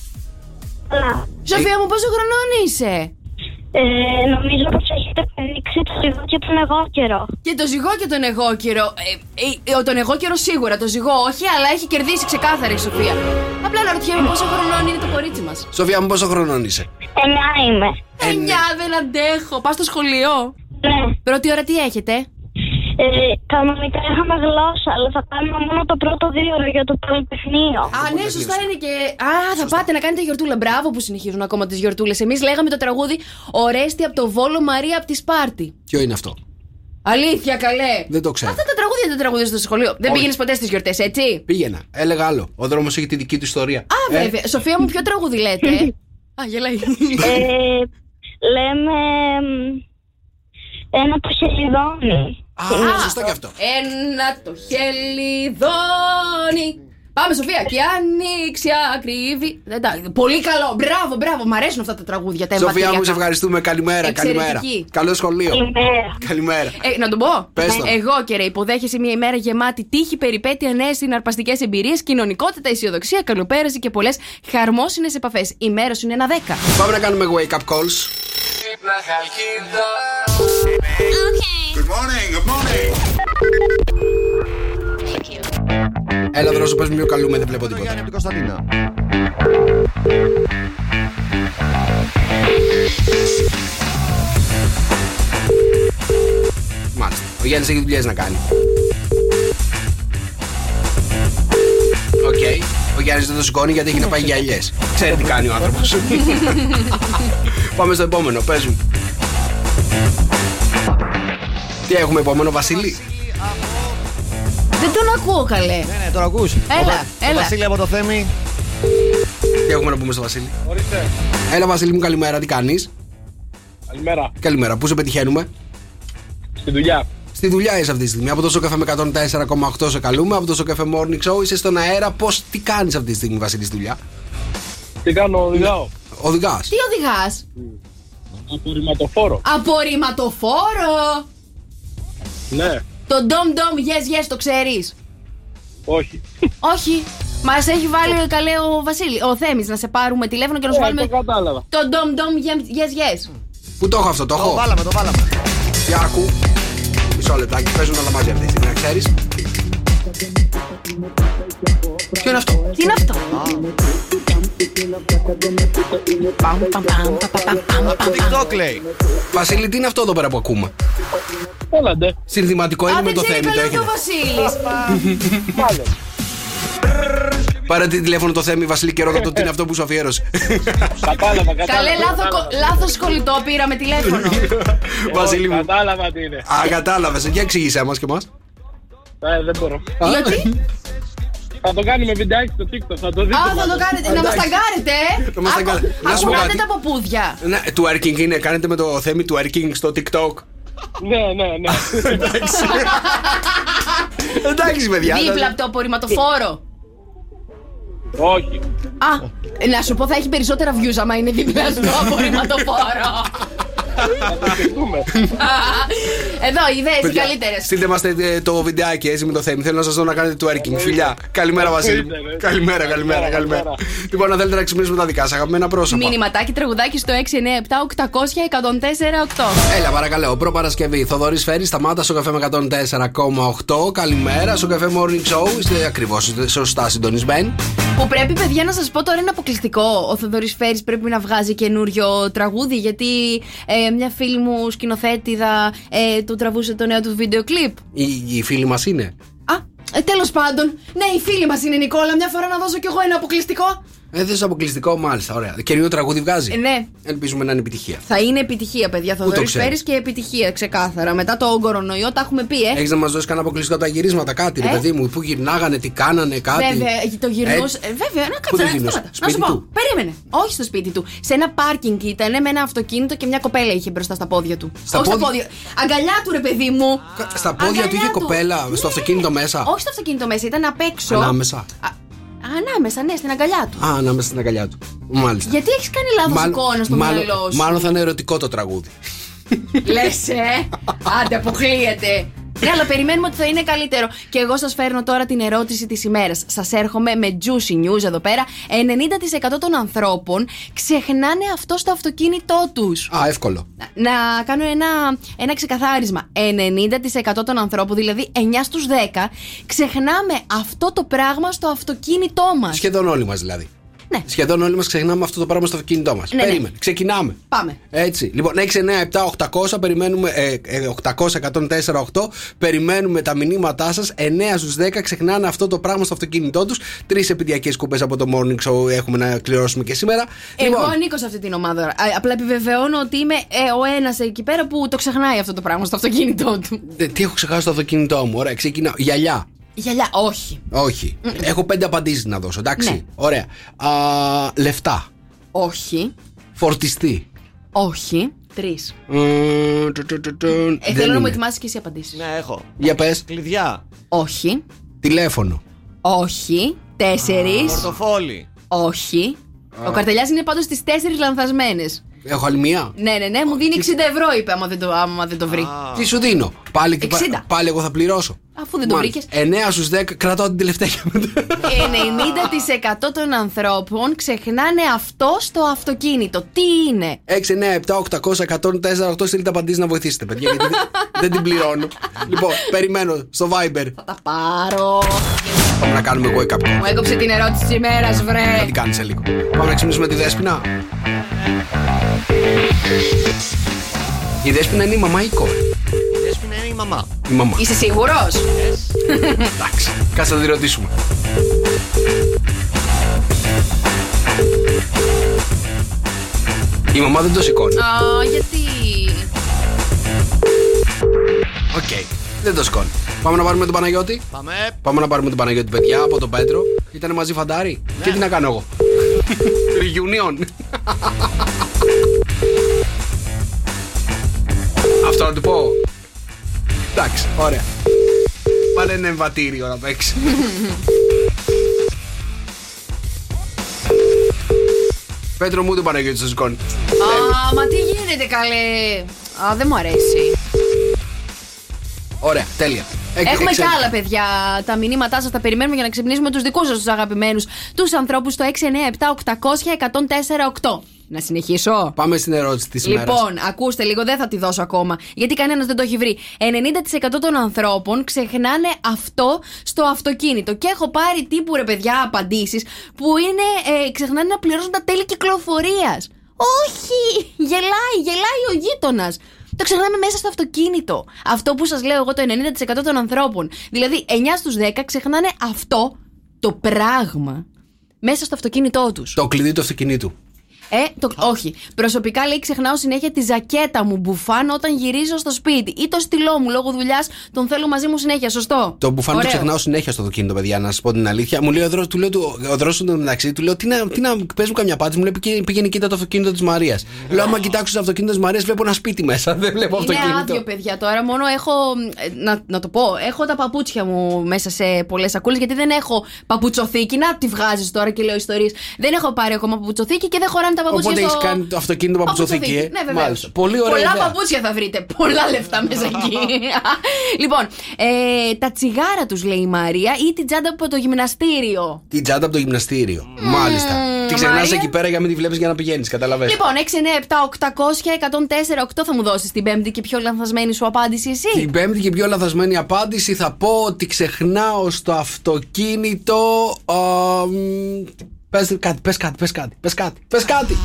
Καλά. Σοφία μου, πόσο χρονών είσαι; Ε, νομίζω πως έχετε πενήξει το ζυγό και τον εγώ καιρό. Και το ζυγό και τον εγώ καιρό. Ε, ε, ε, τον εγώ καιρό σίγουρα, το ζυγό όχι, αλλά έχει κερδίσει ξεκάθαρα η Σοφία. Απλά να ρωτιέμαι πόσο χρονών είναι το κορίτσι μας. Σοφία μου, πόσο χρονών είσαι; Εννιά είμαι. Εννιά, δεν αντέχω. Πας στο σχολείο; Ναι. Πρώτη ώρα τι έχετε; Ε, κανονικά είχαμε γλώσσα, αλλά θα κάνουμε μόνο το πρώτο δύο ώρο για το πολυτεχνείο. Α, ναι, σωστά είναι και. Α, θα πάτε να κάνετε γιορτούλα. Μπράβο που συνεχίζουν ακόμα τις γιορτούλες. Εμείς λέγαμε το τραγούδι Ορέστη από το Βόλο Μαρία από τη Σπάρτη. Ποιο είναι αυτό; Αλήθεια, καλέ. Δεν το ξέρω. Αυτά τα τραγούδια δεν τραγουδίζουν στο σχολείο. Δεν Όχι. πήγαινες ποτέ στις γιορτές, έτσι; Πήγαινα. Έλεγα άλλο. Ο δρόμος έχει τη δική του ιστορία. Α, Ε, βέβαια. Σοφία μου, ποιο τραγούδι λέτε; Α, γελάει. Ε, λέμε μ, ένα που χελιδώνει. Α, σωστό και αυτό. Ένα το χελιδόνι. Πάμε, Σοφία. Και ανοίξει ακρίβη. Δεν τα- Πολύ καλό. Μπράβο, μπράβο. Μ' αρέσουν αυτά τα τραγούδια. Τα Σοφία μου, εμπαθιακά. σε ευχαριστούμε. Καλημέρα, καλημέρα. Εξαιρετική. Καλό σχολείο. Καλημέρα. Καλημέρα. Ε, να τον πω. Πες το. Εγώ και ρε, υποδέχεσαι μια ημέρα γεμάτη τύχη, περιπέτεια, νέες συναρπαστικές εμπειρίες, κοινωνικότητα, αισιοδοξία, καλοπέραση και πολλές χαρμόσυνες επαφές. Η μέρα σου είναι ένα 10. Πάμε να κάνουμε wake up calls. Έλα, Δρόσο, πες μου ποιον καλούμε, δεν βλέπω Το τίποτα. Γιάννη από την Κωνσταντίνα. Μάλιστα. Ο Γιάννης έχει δουλειές να κάνει. Οκ. Ο Γιάννης δεν το σηκώνει γιατί έχει να πάει για ελιές. Ξέρει τι κάνει ο άνθρωπος. Πάμε στο επόμενο, πες μου. Τι έχουμε επόμενο, Βασίλη; Δεν τον ακούω καλέ. Ναι, ναι, τώρα ακούς. Έλα, Ο Βα- Ο έλα. Βασίλη από το Θέμη. Τι έχουμε να πούμε στο Βασίλη; Έλα, Βασίλη μου, καλημέρα, τι κάνεις; Καλημέρα. Καλημέρα, πού σε πετυχαίνουμε; Στη δουλειά. Στη δουλειά είσαι αυτή τη στιγμή. Από το Σοκαφέ με 104,8 σε καλούμε. Από το Σοκαφέ Morning Show είσαι στον αέρα. Πώς τι κάνεις αυτή τη στιγμή, Βασίλη, στη δουλειά; Τι κάνω, οδηγάω. Οδηγάς. Τι οδηγάς; Απορριμματοφόρο. Απορριμματοφόρο. Ναι. Το ντομ ντομ yes yes το ξέρεις. Όχι. Όχι. Μας έχει βάλει καλέ ο Βασίλη, ο Θέμης, να σε πάρουμε τηλέφωνο και να σου Ε, βάλουμε. το κατάλαβα. Το ντομ ντομ yes yes. Πού το έχω αυτό, το Το έχω. βάλαμε, το βάλαμε. Για ακού. Μισό λεπτάκι, παίζουν όλα μαζί αυτή τη στιγμή, να ξέρεις. Ποιο είναι αυτό; Τι είναι αυτό; TikTok λέει. Βασίλη, τι είναι αυτό εδώ πέρα που ακούμε; Έλα ντε. Συνθηματικό είναι Α, με δεν το ξέρει θέμη, το καλά το έχετε. Βασίλης. Πάλε. Πάρε τη τηλέφωνο το θέμη, Βασίλη, και ρώτα το τι είναι αυτό που σου αφιέρωσε. Κατάλαβα, κατάλαβα. Καλέ, λάθο, κατάλαβα. λάθος κολλητό πήραμε τηλέφωνο. Βασίλη μου. Κατάλαβα τι είναι. Α, κατάλαβες. Για εξήγησέ μα και μα. Ε, δεν μπορώ. Γιατί; Θα το κάνουμε βιντεάκι στο TikTok, θα το δείτε. Α, θα το κάνετε. Να μας ταγκάρετε, ε. Να μας ταγκάρετε. Να σου πω Ακουράτε κάτι. τα παπούδια. Ναι, twerking είναι, κάνετε με το θέμη twerking στο TikTok. Ναι, ναι, ναι. Εντάξει, παιδιά. Δίπλα από το απορριμματοφόρο. Όχι. Α, να σου πω θα έχει περισσότερα views άμα είναι δίπλα στο απορριμματοφόρο. Θα το σκεφτούμε. Εδώ, ιδέες οι καλύτερες. Στείλτε μας το βιντεάκι έτσι με το θέμα. Θέλω να σας δω να κάνετε twerking. Φιλιά. Καλημέρα, Βασίλη. μου. Εννοείται, ρε. Καλημέρα, καλημέρα, καλημέρα. Καλημέρα. Λοιπόν, αν θέλετε να ξυπνήσουμε τα δικά σας αγαπημένα πρόσωπα. Μηνυματάκι τραγουδάκι στο 697 800 1048. Έλα, παρακαλώ. Προπαρασκευή. Θοδωρής Φέρη, σταμάτα στο καφέ με 104,8. Καλημέρα στο καφέ Morning Show. Είστε ακριβώς σωστά συντονισμένοι. Που πρέπει, παιδιά, να σας πω τώρα είναι αποκλειστικό. Ο Θοδωρής Φέρης πρέπει να βγάζει καινούριο τραγούδι, γιατί ε, μια φίλη μου σκηνοθέτηδα ε, του τραβούσε το νέο του βίντεο κλιπ. Οι, οι φίλοι μας είναι. Α, ε, τέλος πάντων. Ναι, οι φίλοι μας είναι Νικόλα. Μια φορά να δώσω κι εγώ ένα αποκλειστικό. Ε, δεν αποκλειστικό, μάλιστα. Ωραία. Καινούριο τραγούδι βγάζει. Ε, ναι. Ελπίζουμε να είναι επιτυχία. Θα είναι επιτυχία, παιδιά. το Θοδωρής ξέρει. Φέρης και επιτυχία, ξεκάθαρα. Μετά το κορονοϊό, τα έχουμε πει, ε. Έχεις να μας δώσεις κανένα αποκλειστικό από τα γυρίσματα, κάτι, ρε Ε; παιδί μου, που γυρνάγανε, τι κάνανε, κάτι. Βέβαια, το γυρνούσε. Ε, Ε, βέβαια, να πού το κάτσε. γυρνούσε; σταμάτα. Να σου Σπίτι πω. του; Περίμενε. Όχι στο σπίτι του. Σε ένα πάρκινγκ ήταν με ένα αυτοκίνητο και μια κοπέλα είχε μπροστά στα πόδια του. Στα Όχι πόδια- στα πόδια. Αγκαλιά του, ρε παιδί μου. Κα- Στα πόδια του είχε Αγκαλιά κοπέλα, στο Ναι. αυτοκίνητο μέσα. Όχι στο αυτοκίνητο μέσα, ήταν απ' έξω. Ανάμεσα. Α, ανάμεσα, ναι, στην αγκαλιά του. Α, ανάμεσα στην αγκαλιά του. Μάλιστα. Γιατί έχεις κάνει λάθος εικόνα στο μάλλον, μυαλό σου; μάλλον θα είναι ερωτικό το τραγούδι. Λες, ε! Άντε, αποκλείεται. Ναι, αλλά περιμένουμε ότι θα είναι καλύτερο. Και εγώ σας φέρνω τώρα την ερώτηση της ημέρας. Σας έρχομαι με juicy news εδώ πέρα. 90% των ανθρώπων ξεχνάνε αυτό στο αυτοκίνητό τους. Α, εύκολο. Να κάνω ένα, ένα ξεκαθάρισμα. 90% των ανθρώπων, δηλαδή 9 στους 10, ξεχνάμε αυτό το πράγμα στο αυτοκίνητό μας. Σχεδόν όλοι μας δηλαδή. Ναι. Σχεδόν όλοι μας ξεχνάμε αυτό το πράγμα στο αυτοκίνητό μας. Ναι, ναι. Περίμενε. Ξεκινάμε. Πάμε. Έτσι. Λοιπόν, 6, 9, 7, 800. Περιμένουμε. Ε, ε, 800, 104, 8. Περιμένουμε τα μηνύματά σας. 9 στους 10 ξεχνάνε αυτό το πράγμα στο αυτοκίνητό τους. Τρεις επιδιακές κούπες από το morning show έχουμε να κληρώσουμε και σήμερα. Εγώ λοιπόν, ανήκω σε αυτή την ομάδα. Α, Απλά επιβεβαιώνω ότι είμαι ε, ο ένας εκεί πέρα που το ξεχνάει αυτό το πράγμα στο αυτοκίνητό του. ε, τι έχω ξεχάσει στο αυτοκίνητό μου; Ωραία, ξεκινάω. Γυαλιά. Γυαλιά, όχι. Όχι. Έχω πέντε απαντήσεις να δώσω, εντάξει. Ναι. Ωραία. Α, λεφτά. Όχι. Φορτιστή. Όχι. Τρεις. Μμμ, του, του, του, του. Ε, Δεν θέλω να μου είναι. ετοιμάσεις και εσύ απαντήσεις. Ναι, έχω. Για πες. Κλειδιά. Όχι. Τηλέφωνο. Όχι. Τέσσερις. Πορτοφόλι. Όχι. Ο καρτελιάς είναι πάντως στις τέσσερις λανθασμένες. Έχω άλλη μία; Ναι, ναι, ναι, μου δίνει 60 ευρώ, είπε, άμα δεν το, άμα δεν το βρει. Τι σου δίνω; Πάλι, 60. πάλι εγώ θα πληρώσω. Αφού δεν το βρήκες. 9 στους 10 κρατάω την τελευταία για μετά. 90% των ανθρώπων ξεχνάνε αυτό στο αυτοκίνητο. Τι είναι; 6, 9, 7, 800, 104, 8 στείλτε απαντήσεις να βοηθήσετε, παιδιά. Γιατί δεν, δεν την πληρώνω. λοιπόν, περιμένω στο Viber. Θα τα πάρω. Πάμε να κάνουμε wake up. Μου έκοψε την ερώτηση της ημέρας, Θα βρε. την κάνεις σε λίγο. Πάμε να ξυπνήσουμε τη Δέσποινα. Η Δέσποινα είναι η μαμά ή η κόρη; Δέσποινα είναι η μαμά. Η μαμά. Είσαι σίγουρος; Εντάξει. Κάτσε να τη ρωτήσουμε. Η μαμά δεν το σηκώνει. Α, γιατί; Οκ. Δεν το σηκώνει. Πάμε να πάρουμε τον Παναγιώτη. Πάμε. Πάμε να πάρουμε τον Παναγιώτη, παιδιά, από τον Πέτρο. Ήταν μαζί φαντάροι. Και τι να κάνω εγώ. Reunion. Αυτό να του πω. Εντάξει, ωραία. Βάλε ένα εμβατήριο να παίξει. Πέτρο μου τον Παναγιώτη στο σηκώνει. Α, μα τι γίνεται, καλέ; Α, δεν μου αρέσει. Ωραία, τέλεια. Έχ- Έχουμε έξε- κι άλλα, παιδιά. Τα μηνύματά σας τα περιμένουμε για να ξυπνήσουμε τους δικούς σας τους αγαπημένους. Τους ανθρώπους στο 697-800-1048. Να συνεχίσω; Πάμε στην ερώτηση της ημέρας. Λοιπόν, ακούστε λίγο, δεν θα τη δώσω ακόμα. Γιατί κανένας δεν το έχει βρει. 90% των ανθρώπων ξεχνάνε αυτό στο αυτοκίνητο. Και έχω πάρει τύπου ρε παιδιά απαντήσεις που είναι. Ε, ξεχνάνε να πληρώσουν τα τέλη κυκλοφορίας. Όχι! Γελάει, γελάει ο γείτονας. Το ξεχνάμε μέσα στο αυτοκίνητο. Αυτό που σας λέω εγώ το 90% των ανθρώπων. Δηλαδή, 9 στους 10 ξεχνάνε αυτό το πράγμα μέσα στο αυτοκίνητό τους. Το κλειδί του αυτοκινήτου. Ε, το, όχι. Προσωπικά λέει ξεχνάω συνέχεια τη ζακέτα μου μπουφάν όταν γυρίζω στο σπίτι. Ή το στυλό μου λόγω δουλειάς τον θέλω μαζί μου συνέχεια. Σωστό; Το μπουφάν το Ωραίο. ξεχνάω συνέχεια στο αυτοκίνητο, παιδιά, να σας πω την αλήθεια. Μου λέει ο δρόσο του, λέω, του, ο δρόσος του μεταξύ του, λέω τι να, τι να πες μου καμιά πάτης. Μου λέει πήγαινε, πήγαινε κοίτα το αυτοκίνητο της Μαρίας. Λέω, άμα κοιτάξω το αυτοκίνητο της Μαρίας, βλέπω ένα σπίτι μέσα. Δεν βλέπω Είναι αυτοκίνητο. άδειο, παιδιά. Τώρα μόνο έχω. ε, Να, να το πω. Έχω τα παπούτσια μου μέσα σε πολλές σακούλες γιατί δεν έχω παπουτσοθήκη. Να τη βγάζεις τώρα και λέω ιστορίες. Δεν έχω πάρει ακόμα παπουτσοθήκη και δεν χωράνε τα παπούτσια Οπότε στο... έχει κάνει το αυτοκίνητο παπουτσοθήκη. ε. Ναι, βεβαίως. Μάλιστα. Πολύ ωραία. Πολλά ιδέα. παπούτσια θα βρείτε. Πολλά λεφτά μέσα εκεί. λοιπόν, ε, τα τσιγάρα τους λέει η Μαρία ή την τσάντα από το γυμναστήριο. Την τσάντα από το γυμναστήριο. Μάλιστα. Την ξεχνάς Μαρία. εκεί πέρα για να μην τη βλέπεις για να πηγαίνεις. Καταλαβαίνω. Λοιπόν, 6, 9, 7, 800, 104, 8 θα μου δώσεις την πέμπτη και πιο λανθασμένη σου απάντηση εσύ. Την πέμπτη και πιο λαθασμένη απάντηση θα πω ότι ξεχνάω στο αυτοκίνητο. α, μ, Πες κάτι, πες κάτι, πες κάτι, πες κάτι, πες κάτι,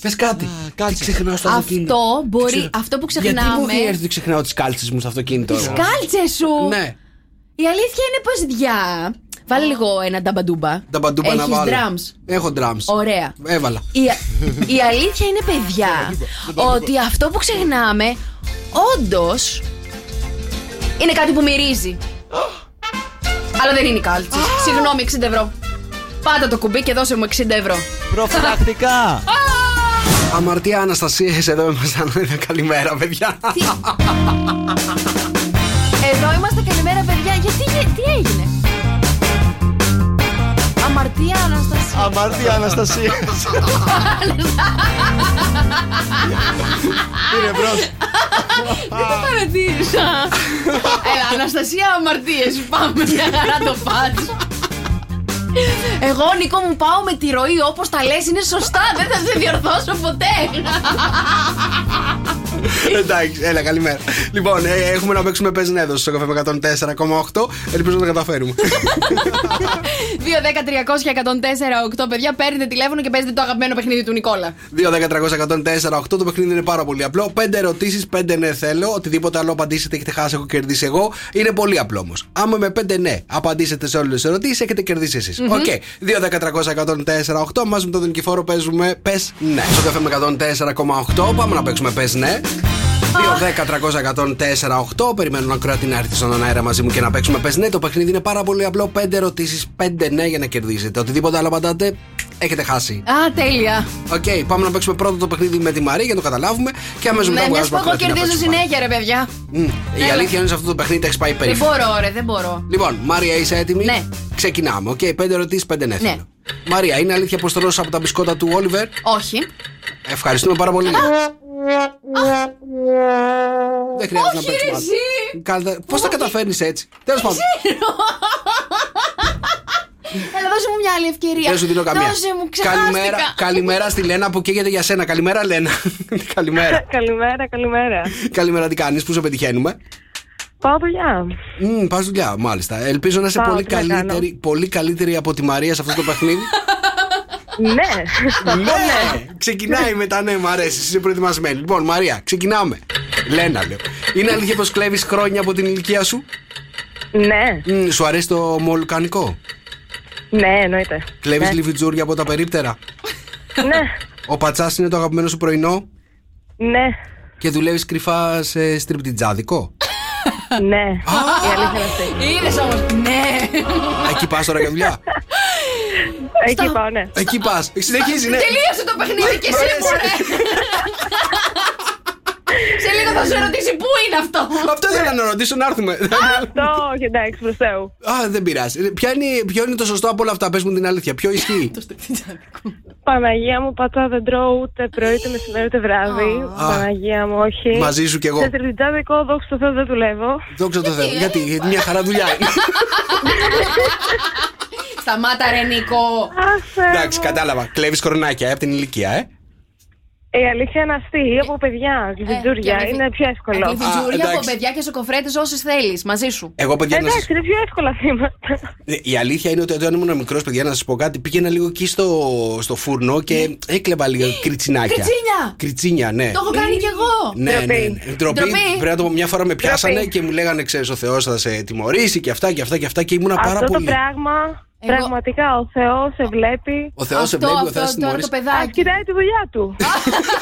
πες κάτι. Τι ξεχνάω στο αυτοκίνητο. Αυτό Τι μπορεί, ξέρω. αυτό που Γιατί μου ξεχνάμε. έχει έρθει ότι ξεχνάω τις κάλτσες μου στο αυτοκίνητο. εγώ. Κάλτσες σου! Ναι. Η αλήθεια είναι πως διά. Βάλε λίγο ένα νταμπαντούμπα. Τα παντούμπα να Έχεις βάλω. drums. Έχω drums. Ωραία. Έβαλα. Η, η αλήθεια είναι, παιδιά, ότι αυτό που ξεχνάμε, όντως είναι κάτι που μυρίζει. Αλλά δεν είναι η κάλτση. Συγγνώμη, 60 ευρώ. Πάτα το κουμπί και δώσε μου 60 ευρώ. Προφυλακτικά. Αμαρτία Αναστασία, εδώ ήμασταν. Καλημέρα, παιδιά. Εδώ είμαστε, καλημέρα, παιδιά. Γιατί, γε- τι έγινε; Αμαρτία, Αναστασία. Αμάρτια Αναστασία. Κύριε μπρος. Δεν το παρατήρησα. Έλα, Αναστασία, αμαρτίες. Πάμε μια χαρά το πάτς. Εγώ, Νίκο, μου πάω με τη ροή όπως τα λες, είναι σωστά. Δεν θα σε διορθώσω ποτέ. Εντάξει, έλα, καλημέρα. Λοιπόν, ε, έχουμε να παίξουμε πες ναι εδώ στο Sok FM 104,8. Ελπίζω να τα καταφέρουμε. 2, 10, 300, 104, 8 παιδιά, παίρνετε τηλέφωνο και παίζετε το αγαπημένο παιχνίδι του Νικόλα. 2-10-300-104-8 το παιχνίδι είναι πάρα πολύ απλό. 5 ερωτήσεις, 5 ναι θέλω. Οτιδήποτε άλλο απαντήσετε έχετε χάσει, έχω κερδίσει εγώ. Είναι πολύ απλό όμως. Άμα με 5 ναι απαντήσετε σε όλες τις ερωτήσεις, έχετε κερδίσει εσείς. Οκ. 2-10-300-104-8 μαζί με τον Νικηφόρο παίζουμε πες ναι. Στο Sok FM 104,8 πάμε να παίξουμε πες ναι. 2-10-300-104-8 Περιμένω να ακροατή να έρθει στον αέρα μαζί μου και να παίξουμε πες ναι. Το παιχνίδι είναι πάρα πολύ απλό. 5 ερωτήσεις, 5 ναι για να κερδίσετε. Οτιδήποτε άλλο απαντάτε, έχετε χάσει. Α, τέλεια. Οκ, πάμε να παίξουμε πρώτο το παιχνίδι με τη Μαρία για να το καταλάβουμε και αμέσως μετά Ναι, μιας που βγάζουμε εγώ ακροατή να κερδίζω παίξουμε. συνέχεια, ρε παιδιά. Μμ, Η αλήθεια είναι σε αυτό το παιχνίδι τα έχει πάει Δεν περίφημα. μπορώ, ρε, δεν μπορώ. Λοιπόν, Μάρια, είσαι έτοιμη; Ναι. Ξεκινάμε. Οκ, πέντε ερωτήσεις, πέντε ναι. Ναι. θέλω. Μαρία, είναι αλήθεια πως τρως εσύ από τα μπισκότα του Όλιβερ; Όχι. Ευχαριστούμε πάρα πολύ. Δεν χρειάζεται να Όχι, παίξουμε. ρε, εσύ. Πώς τα καταφέρνεις έτσι; Τέλος πάντων. Έλα, δώσε μου μια άλλη ευκαιρία. Δεν σου δίνω καμία. Δώσε μου, ξεχάστηκα. Καλημέρα, καλημέρα στη Λένα που καίγεται για σένα. Καλημέρα, Λένα. καλημέρα. Καλημέρα, καλημέρα. καλημέρα, τι κάνεις, πού σε πετυχαίνουμε; Πάω δουλειά. Mm, Πας δουλειά, μάλιστα. Ελπίζω να είσαι Πάω, πολύ τι να κάνω. καλύτερη, πολύ καλύτερη από τη Μαρία σε αυτό το παιχνίδι. ναι, θα πω ναι. ναι! Ξεκινάει μετά, ναι, μου αρέσει. Είσαι προετοιμασμένη. Λοιπόν, Μαρία, ξεκινάμε. Λένα, λέω. Είναι αλήθεια πως κλέβεις χρόνια από την ηλικία σου; Ναι, Μμ, σου αρέσει το μολκανικό; ναι, εννοείται. Κλέβεις ναι. λιβιτζούρια από τα περίπτερα; ναι, Ο πατσάς είναι το αγαπημένο σου πρωινό; ναι, Και δουλεύεις κρυφά σε στριπτιτζάδικο; ναι. Η αλήθεια είναι αυτή. Είδες όμως. Ναι. Εκεί πας τώρα για δουλειά; Εκεί πάω, ναι. Εκεί πας. Συνεχίζει, ναι. Τελείωσε το παιχνίδι και εσύ, Μ' αρέσει. μωρέ. Σε λίγο θα σου ρωτήσει πού είναι αυτό; Αυτό ήθελα να ρωτήσω να έρθουμε. Αυτό, όχι, εντάξει, προς Θεού. Α, δεν πειράζει. Ποια είναι, ποιο είναι το σωστό από όλα αυτά, πες μου την αλήθεια. Ποιο ισχύει; Παναγία μου, πατσά δεν τρώω ούτε πρωί, ούτε μεσημέρι, ούτε βράδυ. Παναγία μου, όχι. Μαζί σου κι εγώ. Σε τριπτζάδικο, δόξα τω Θεώ, δεν δουλεύω. Δόξα τω Θεώ. Γιατί, γιατί μια χαρά δουλειά είναι. Σταμάτα, ρε Νίκο. Αχ, Θεέ Εντάξει, μου. κατάλαβα. Κλέβεις κορονάκια ε, από την ηλικία, ε. Η αλήθεια είναι αυτή, ή από παιδιά, γλιτζούρια, και είναι πιο εύκολο. Γλυφιτζούρια από εντάξει. παιδιά και σοκοφρέτε όσες θέλεις. Μαζί σου. Εγώ, παιδιά, να σας... Εντάξει, είναι πιο εύκολα θύματα. Ε, Η αλήθεια είναι ότι όταν ήμουν μικρός, παιδιά, να σας πω κάτι, πήγαινα λίγο εκεί στο, στο φούρνο και έκλεβα λίγο κριτσινάκια. Κριτσίνια! Κριτσίνια, ναι. Το έχω κάνει κι εγώ. Ναι, ναι, Ντροπή. ναι. Ντροπή. Ντροπή. Πρέπει να το πω, μια φορά με πιάσανε Ντροπή. και μου λέγανε, ξέρεις, ο Θεός θα σε τιμωρήσει και αυτά και αυτά και αυτά και ήμουνα πάρα Αυτό το πολύ. πράγμα, Εγώ- πραγματικά, ο Θεός σε βλέπει. Ο Θεός σε Αυτό, βλέπει, ο αυτό Θεός σε τώρα τιμωρήσει. το Ας παιδάκι. κοιτάει τη δουλειά του.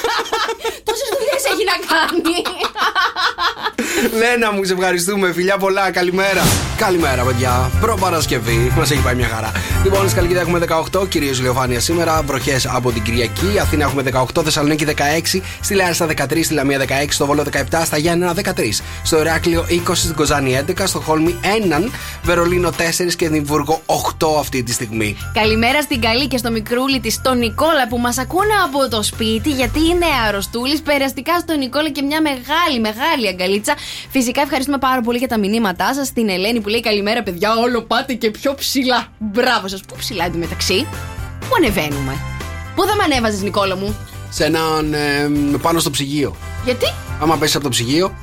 Τόσες δουλειές έχει να κάνει. Λένα μου, σε ευχαριστούμε. Φιλιά πολλά, καλημέρα. Καλημέρα, παιδιά. Προπαρασκευή. Μας έχει πάει μια χαρά. Λοιπόν, στη Καλκίδα έχουμε 18, κυρίως ηλιοφάνεια σήμερα. Βροχές από την Κυριακή. Αθήνα έχουμε 18, Θεσσαλονίκη 16, στη Λάρισα 13, στη Λαμία 16, στο Βόλο 17, στα Γιάννενα 13. Στο Ηράκλειο 20, στην Κοζάνη 11, στο Χόλμη 1, Βερολίνο 4 και Εδιμβούργο 8 αυτή τη στιγμή. Καλημέρα στην Καλή και στο μικρούλι της, τον Νικόλα που μας ακούνε από το σπίτι γιατί είναι αρρωστούλης. Περαστικά στον Νικόλα και μια μεγάλη, μεγάλη αγκαλίτσα. Φυσικά ευχαριστούμε πάρα πολύ για τα μηνύματά σας. Στην Ελένη που λέει Καλημέρα, παιδιά, όλο πάτε και πιο ψηλά. Μπράβο σας, πού ψηλά εντωμεταξύ; Πού ανεβαίνουμε; Πού θα με ανέβαζες, Νικόλα μου; Σε έναν. ε, πάνω στο ψυγείο. Γιατί; Άμα πέσεις από το ψυγείο,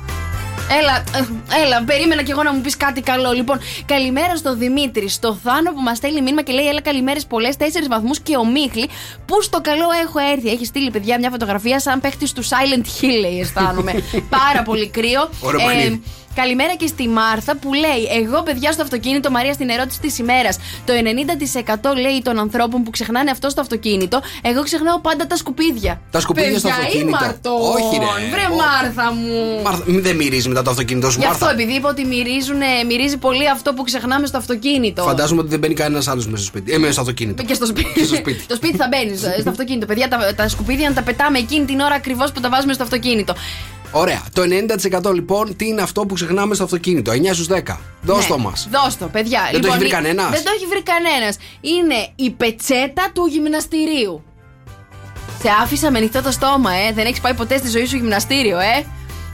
Έλα, ε, έλα, περίμενα κι εγώ να μου πεις κάτι καλό. Λοιπόν, καλημέρα στο Δημήτρη, στο Θάνο που μας στέλνει μήνυμα και λέει: Έλα, καλημέρες πολλές, 4 βαθμούς και ο Μίχλη που στο καλό έχω έρθει. Έχει στείλει, παιδιά, μια φωτογραφία σαν παίχτης του Silent Hill, λέει, αισθάνομαι. Πάρα πολύ κρύο. Ωραίο παιχνίδι. Καλημέρα και στη Μάρθα που λέει: Εγώ, παιδιά, στο αυτοκίνητο, Μαρία, στην ερώτηση της ημέρας. Το 90% λέει των ανθρώπων που ξεχνάνε αυτό στο αυτοκίνητο. Εγώ ξεχνάω πάντα τα σκουπίδια. Τα σκουπίδια στο Παιδιά, αυτοκίνητο. Ή Μαρτών. Όχι, ρε. Βρε, Όχι. Μάρθα μου. Μάρθα, μη- δεν μυρίζει μετά το αυτοκίνητο σου, Γι' αυτό, Μάρθα. επειδή είπα ότι μυρίζουνε, μυρίζει πολύ αυτό που ξεχνάμε στο αυτοκίνητο. Φαντάζομαι ότι δεν μπαίνει κανένας άλλος μέσα στο σπίτι. Ε, μέσα στο αυτοκίνητο. Και στο σπίτι. Και στο σπίτι. το σπίτι θα μπαίνει στο αυτοκίνητο. Παιδιά, τα, τα σκουπίδια να τα πετάμε εκείνη την ώρα ακριβώς που τα βάζουμε στο αυτοκίνητο. Ωραία. Το 90% λοιπόν τι είναι αυτό που ξεχνάμε στο αυτοκίνητο; 9 στους 10. Δώσ' το Ναι, μας. Δώσ' το, παιδιά. Δεν το έχει βρει η- κανένας; Δεν το έχει βρει κανένας. Είναι η πετσέτα του γυμναστηρίου. Σε άφησα με ανοιχτό το στόμα, ε. Δεν έχεις πάει ποτέ στη ζωή σου γυμναστήριο, ε.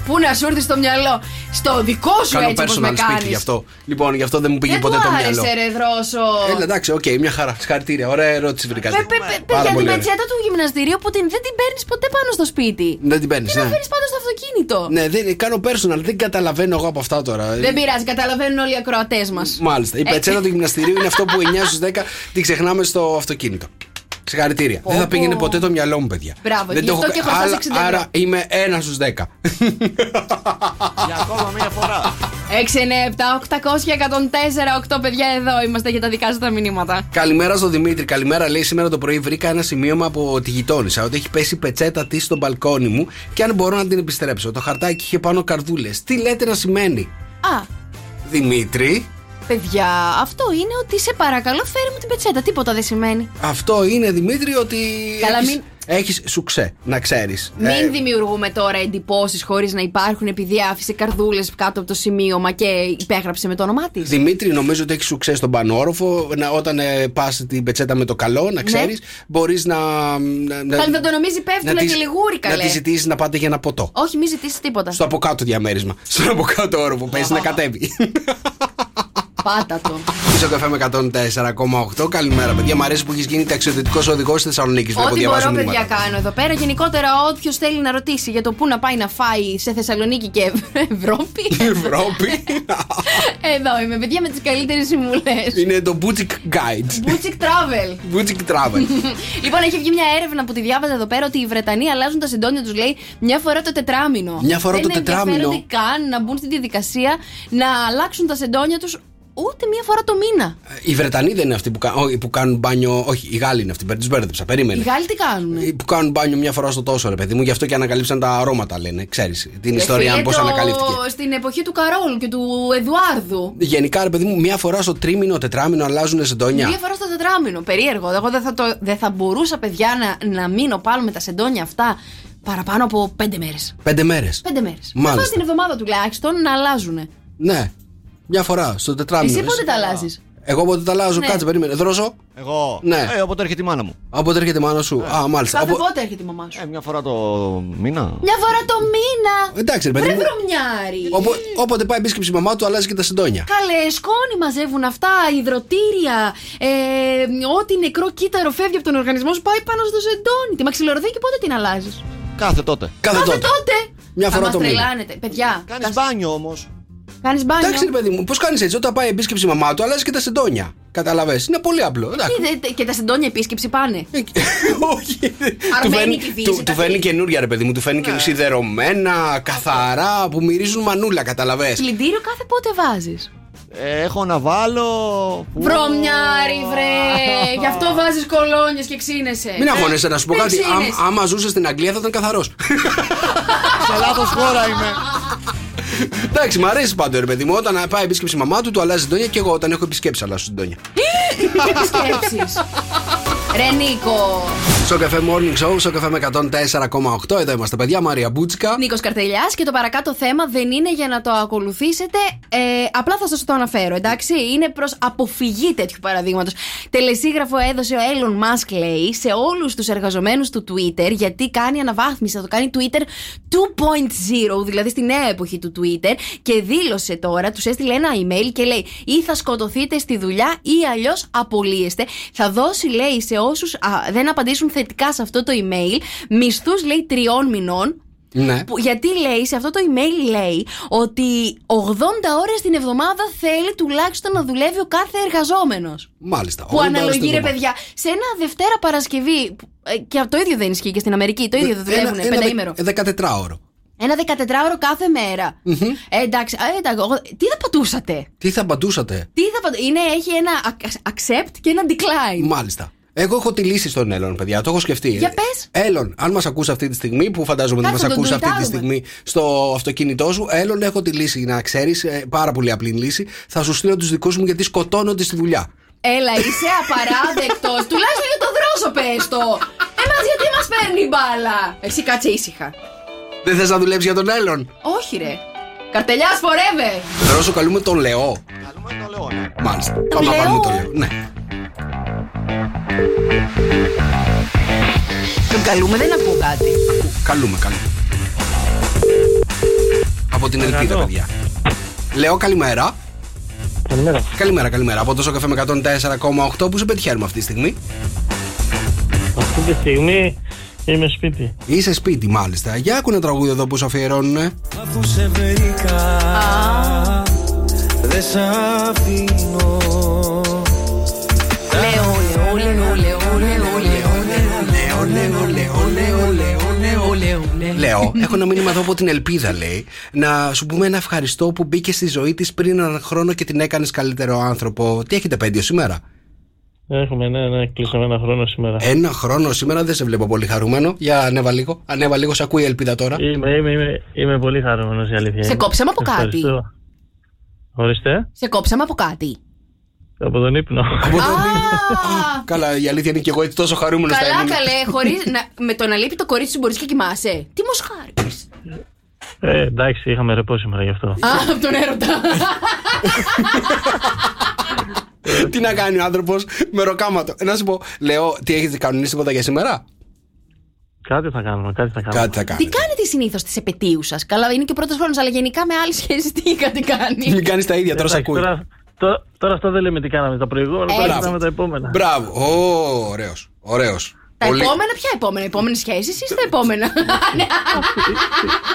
Πού να σου έρθει στο μυαλό. Στο δικό σου Κάνω έτσι όπως με personal σπίτι κάνεις. γι' αυτό. Λοιπόν, γι' αυτό δεν μου πήγε Δεν ποτέ του το μυαλό. άρεσε, ρε Δρόσο. Έλα, εντάξει, οκ, μια χαρά. Συγχαρητήρια. Ωραία ερώτηση βρήκατε. Πε- πε- πε- Πάρα Παιδιά, την πολύ ωραία. πετσέτα του γυμναστηρίου που την, δεν την παίρνεις ποτέ πάνω στο σπίτι. Δεν την παίρνεις, Την ναι. αφήνεις πάνω στο αυτοκίνητο. Ναι, δεν, κάνω personal. Δεν καταλαβαίνω εγώ από αυτά τώρα. Δεν πειράζει, καταλαβαίνουν όλοι οι ακροατές μας. Μάλιστα. Η Ε, πετσέτα του γυμναστηρίου είναι αυτό που 9 στους 10 την ξεχνάμε στο αυτοκίνητο. Συγχαρητήρια. Δεν θα πω. πήγαινε ποτέ το μυαλό μου, παιδιά. Μπράβο, Δεν γι' το αυτό έχω και κα- χρωστάς Άρα- 60 ευρώ. Άρα είμαι 1 στους 10. Για ακόμα μία φορά. 6, 9, 7, 800, 104, 8 παιδιά εδώ είμαστε για τα δικά σας τα μηνύματα. Καλημέρα στον Δημήτρη. Καλημέρα, λέει σήμερα το πρωί. Βρήκα ένα σημείωμα από τη γειτόνισσα ότι έχει πέσει η πετσέτα της στο μπαλκόνι μου και αν μπορώ να την επιστρέψω. Το χαρτάκι είχε πάνω καρδούλες. Τι λέτε να σημαίνει, Α, Δημήτρη. Παιδιά, αυτό είναι ότι σε παρακαλώ φέρε μου την πετσέτα. Τίποτα δεν σημαίνει. Αυτό είναι Δημήτρη ότι. Καλά, έχεις, μην- έχεις σουξέ, να ξέρεις. Μην δημιουργούμε τώρα εντυπώσεις χωρίς να υπάρχουν επειδή άφησε καρδούλες κάτω από το σημείωμα και υπέγραψε με το όνομά της. Δημήτρη, νομίζω ότι έχεις σουξέ στον πανόροφο. Να, όταν ε, πας την πετσέτα με το καλό, να ξέρεις, μπορείς να. να, να Πάλι θα το νομίζει πέφτουλα της- και λιγούρι, Να καλέ. της ζητήσεις να πάτε για ένα ποτό. Όχι, μη ζητήσεις τίποτα. Στο από κάτω διαμέρισμα. Στον από κάτω όροφο. Πέσει να κατέβει. Πάτα το. Πίσω καφέ με 104,8. Καλημέρα, παιδιά. Μ' αρέσει που έχεις γίνει ταξιδιωτικός οδηγός στη Θεσσαλονίκη. Βλέπω, Ό,τι διαβάζω μπορώ, παιδιά, μηνύματα. κάνω εδώ πέρα. Γενικότερα, όποιος θέλει να ρωτήσει για το πού να πάει να φάει σε Θεσσαλονίκη και Ευ- Ευρώπη. Ευρώπη. εδώ είμαι, παιδιά, με τις καλύτερες συμβουλές. Είναι το Boutique Guide. Boutique Travel. Boutique Travel. λοιπόν, έχει βγει μια έρευνα που τη διάβαζα εδώ πέρα ότι οι Βρετανοί αλλάζουν τα συντόνια τους, λέει, μια φορά το τετράμινο. Μια φορά το Δεν τετράμινο. ενδιαφέρονται καν να μπουν στη διαδικασία να αλλάξουν τα συντόνια τους ούτε μια φορά το μήνα. Οι Βρετανοί δεν είναι αυτοί που, κα- όχι, που κάνουν μπάνιο. Όχι, οι Γάλλοι είναι αυτοί. Τους μπέρδεψα. Περίμενε. Οι Γάλλοι τι κάνουν. Ε, Που κάνουν μπάνιο μια φορά στο τόσο, ρε παιδί μου. Γι' αυτό και ανακαλύψαν τα αρώματα, λένε. Ξέρεις την ιστορία, Ε, πώς φίλε, το- ανακαλύφθηκε. Στην εποχή του Καρόλου και του Εδουάρδου. Γενικά, ρε παιδί μου, μια φορά στο τρίμηνο, τετράμινο αλλάζουν σεντόνια. Μία φορά στο τετράμινο. Περίεργο. Εγώ δεν θα, το, δεν θα μπορούσα, παιδιά, να, να μείνω πάνω με τα σεντόνια αυτά παραπάνω από πέντε μέρες. Πέντε μέρες. Πέντε μέρες. Μάλιστα. Βάζει την εβδομάδα τουλάχιστον να αλλάζουν. Ναι. Μια φορά στο τετράμινο. Εσύ πότε τα αλλάζεις; Εγώ πότε τα αλλάζω, Ναι. κάτσε, περίμενε. Δρόσο; Εγώ. Ναι. Ε, όποτε έρχεται η μάνα μου. Από τότε έρχεται η μάνα σου. Α, μάλιστα. Κάθε Από... πότε έρχεται η μαμά σου; Ε, μια φορά το μήνα. Μια φορά το μήνα; Εντάξει, ρε παιδί Βρε μου. βρωμιάρι. Οπο- όποτε πάει επίσκεψη η μαμά του, αλλάζει και τα συντόνια. Καλέ, σκόνη μαζεύουν αυτά, υδροτήρια. Ε, ό,τι νεκρό κύτταρο φεύγει από τον οργανισμό σου πάει πάνω στο σεντόνι. Τη μαξιλορδίκη πότε την αλλάζεις; Κάθε τότε. Κάθε Κάθε τότε. τότε. Μια φορά Θα το μας μήνα. τρελάνετε. Παιδιά, Κάνεις μπάνιο όμως. Κάνεις μπάνιο. Εντάξει, ρε παιδί μου, πώς κάνεις έτσι. Όταν πάει επίσκεψη η μαμά του, αλλάζει και τα συντόνια. Καταλαβέ. Είναι πολύ απλό. Εντάξει. Τι, δε- Και τα συντόνια επίσκεψη πάνε. Όχι. Του Αρμένη φαίνει- τη φύση, του- τα Του φαίνει θέλει. καινούρια, ρε παιδί μου. Του φαίνει και σιδερωμένα, καθαρά, που μυρίζουν μανούλα, καταλαβέ. Πλυντήριο κάθε πότε βάζεις; Ε, έχω να βάλω. Πού- Βρωμιάρι, βρε! Γι' αυτό βάζεις κολόνιες και ξύνεσαι. Μην αγχώνεσαι να σου πω Δεν κάτι. ξύνεσαι. Άμ- Άμα ζούσε στην Αγγλία θα ήταν καθαρός. Σε λάθος χώρα είμαι. Εντάξει, μου αρέσει πάντω ρε παιδί μου. Όταν πάει επίσκεψη η μαμά του, του αλλάζει συντόνια και εγώ όταν έχω επισκέψει αλλάζω συντόνια. Σκέψει. Ρε Νίκο. Στο καφέ Morning Show, στο καφέ με 104,8. Εδώ είμαστε, παιδιά. Μαρία Μπούτσικα. Νίκος Καρτελιά και το παρακάτω θέμα δεν είναι για να το ακολουθήσετε. Ε, απλά θα σας το αναφέρω, εντάξει; Είναι προς αποφυγή τέτοιου παραδείγματος. Τελεσίγραφο έδωσε ο Elon Musk, λέει, σε όλους τους εργαζομένους του Twitter, γιατί κάνει αναβάθμιση. Θα το κάνει Twitter 2.0, δηλαδή στη νέα εποχή του Twitter. Και δήλωσε τώρα, τους έστειλε ένα email και λέει: Ή θα σκοτωθείτε στη δουλειά ή αλλιώς απολύεστε. Θα δώσει, λέει, σε όσους δεν απαντήσουν θετικά σε αυτό το email μισθούς, λέει, τριών μηνών. Ναι. Που, γιατί λέει, σε αυτό το email λέει ότι 80 ώρες την εβδομάδα θέλει τουλάχιστον να δουλεύει ο κάθε εργαζόμενος. Μάλιστα. Που 80 ώρες αναλογεί, την ρε εβδομάδα. παιδιά, σε ένα Δευτέρα Παρασκευή. που- ε, Και το ίδιο δεν ισχύει και στην Αμερική. Το ίδιο δεν δουλεύουν. Ένα- ένα Πενταήμερο. δε- 14ωρο. Ένα 14ωρο κάθε μέρα. Ε, εντάξει, ε, εντάξει, εγώ- τι θα πατούσατε; Τι θα πατούσατε; Τι θα πατούσατε. Είναι, έχει ένα ac- accept και ένα decline. Μάλιστα. Εγώ έχω τη λύση στον Έλλον, παιδιά. Το έχω σκεφτεί. Για πες. Έλλον, αν μας ακούσει αυτή τη στιγμή, που φαντάζομαι ότι Κάτσε, μας τον ακούσει αυτή τη τουιτάρουμε. στιγμή στο αυτοκίνητό σου, Έλλον, έχω τη λύση να ξέρεις. πάρα πολύ απλή λύση. Θα σου στείλω τους δικούς μου γιατί σκοτώνονται στη δουλειά. Έλα, είσαι απαράδεκτος. Τουλάχιστον για το δρόσο πες το. Εμά γιατί μας παίρνει η μπάλα; Εσύ κάτσε ήσυχα. Δεν θες να δουλέψεις για τον Έλλον. Όχι, ρε. Καρτελιάς forever. Ρώσο, καλούμε τον Λεό. Καλούμε το λέω, ναι. Μάλιστα. Πάμε να Λεό; πάρουμε τον Λεό. Ναι. Τον καλούμε, δεν ακούω κάτι. Καλούμε, καλούμε. Από την ελπίδα, παιδιά. Λεό, καλημέρα. Καλημέρα. Καλημέρα, καλημέρα. Από το Σοκαφέ με 104,8 που σε πετυχαίνουμε αυτή τη στιγμή; Αυτή τη στιγμή είμαι σπίτι. Είσαι σπίτι, μάλιστα. Για άκου ένα τραγούδι εδώ που σου αφιερώνουνε. Αφού σε βρήκα Δεν σ' αφήνω λέω, Λεό, Λεό, Λεό, Λεό, Λεό, Λεό, Λεό. Λέω, έχω ένα μήνυμα εδώ από την Ελπίδα, λέει. Να σου πούμε ένα ευχαριστώ που μπήκε στη ζωή της πριν έναν χρόνο και την έκανες καλύτερο άνθρωπο. Τι έχετε πέντιο σήμερα; Έχουμε, ναι, ναι, κλείσαμε ένα χρόνο σήμερα. Ένα χρόνο σήμερα δεν σε βλέπω πολύ χαρούμενο. Για ανέβα λίγο. Ανέβα λίγο, σε ακούει η Ελπίδα τώρα. Είμαι, είμαι, είμαι, είμαι πολύ χαρούμενος η αλήθεια. Σε είναι. κόψαμε από κάτι. Ευχαριστώ. Ορίστε, Σε κόψαμε από κάτι. Από τον ύπνο. Από το- Α, Καλά, η αλήθεια είναι και εγώ έτσι τόσο χαρούμενος θα Καλά, ήμουν. καλέ, χωρίς να, με το να λείπει το κορίτσι σου μπορείς και κοιμάσαι. Τι μοσχάρι. Ε, εντάξει, είχαμε ρεπό σήμερα γι' αυτό. Α, από τον έρωτα. Τι να κάνει ο άνθρωπος με ροκάματο. Ε, Να σου πω, λέω, τι έχετε κανονίσει τίποτα για σήμερα; Κάτι θα κάνουμε, κάτι θα κάνουμε. Κάτι θα Τι κάνετε. κάνετε συνήθως τη επαιτίου σας; Καλά, είναι και ο πρώτος χρόνος, αλλά γενικά με άλλη σχέση τι κάτι κάνει; Μην κάνεις τα ίδια, τώρα σε Εντάξει, ακούει. Τώρα, τώρα, τώρα αυτό δεν λέμε τι κάναμε τα προηγούμενα, τώρα Έτσι. κοιτάμε τα επόμενα. Μπράβο. Ωραίος. Ωραίος. Τα επόμενα, ποια επόμενα, επόμενες σχέσεις ή στα επόμενα; Ναι.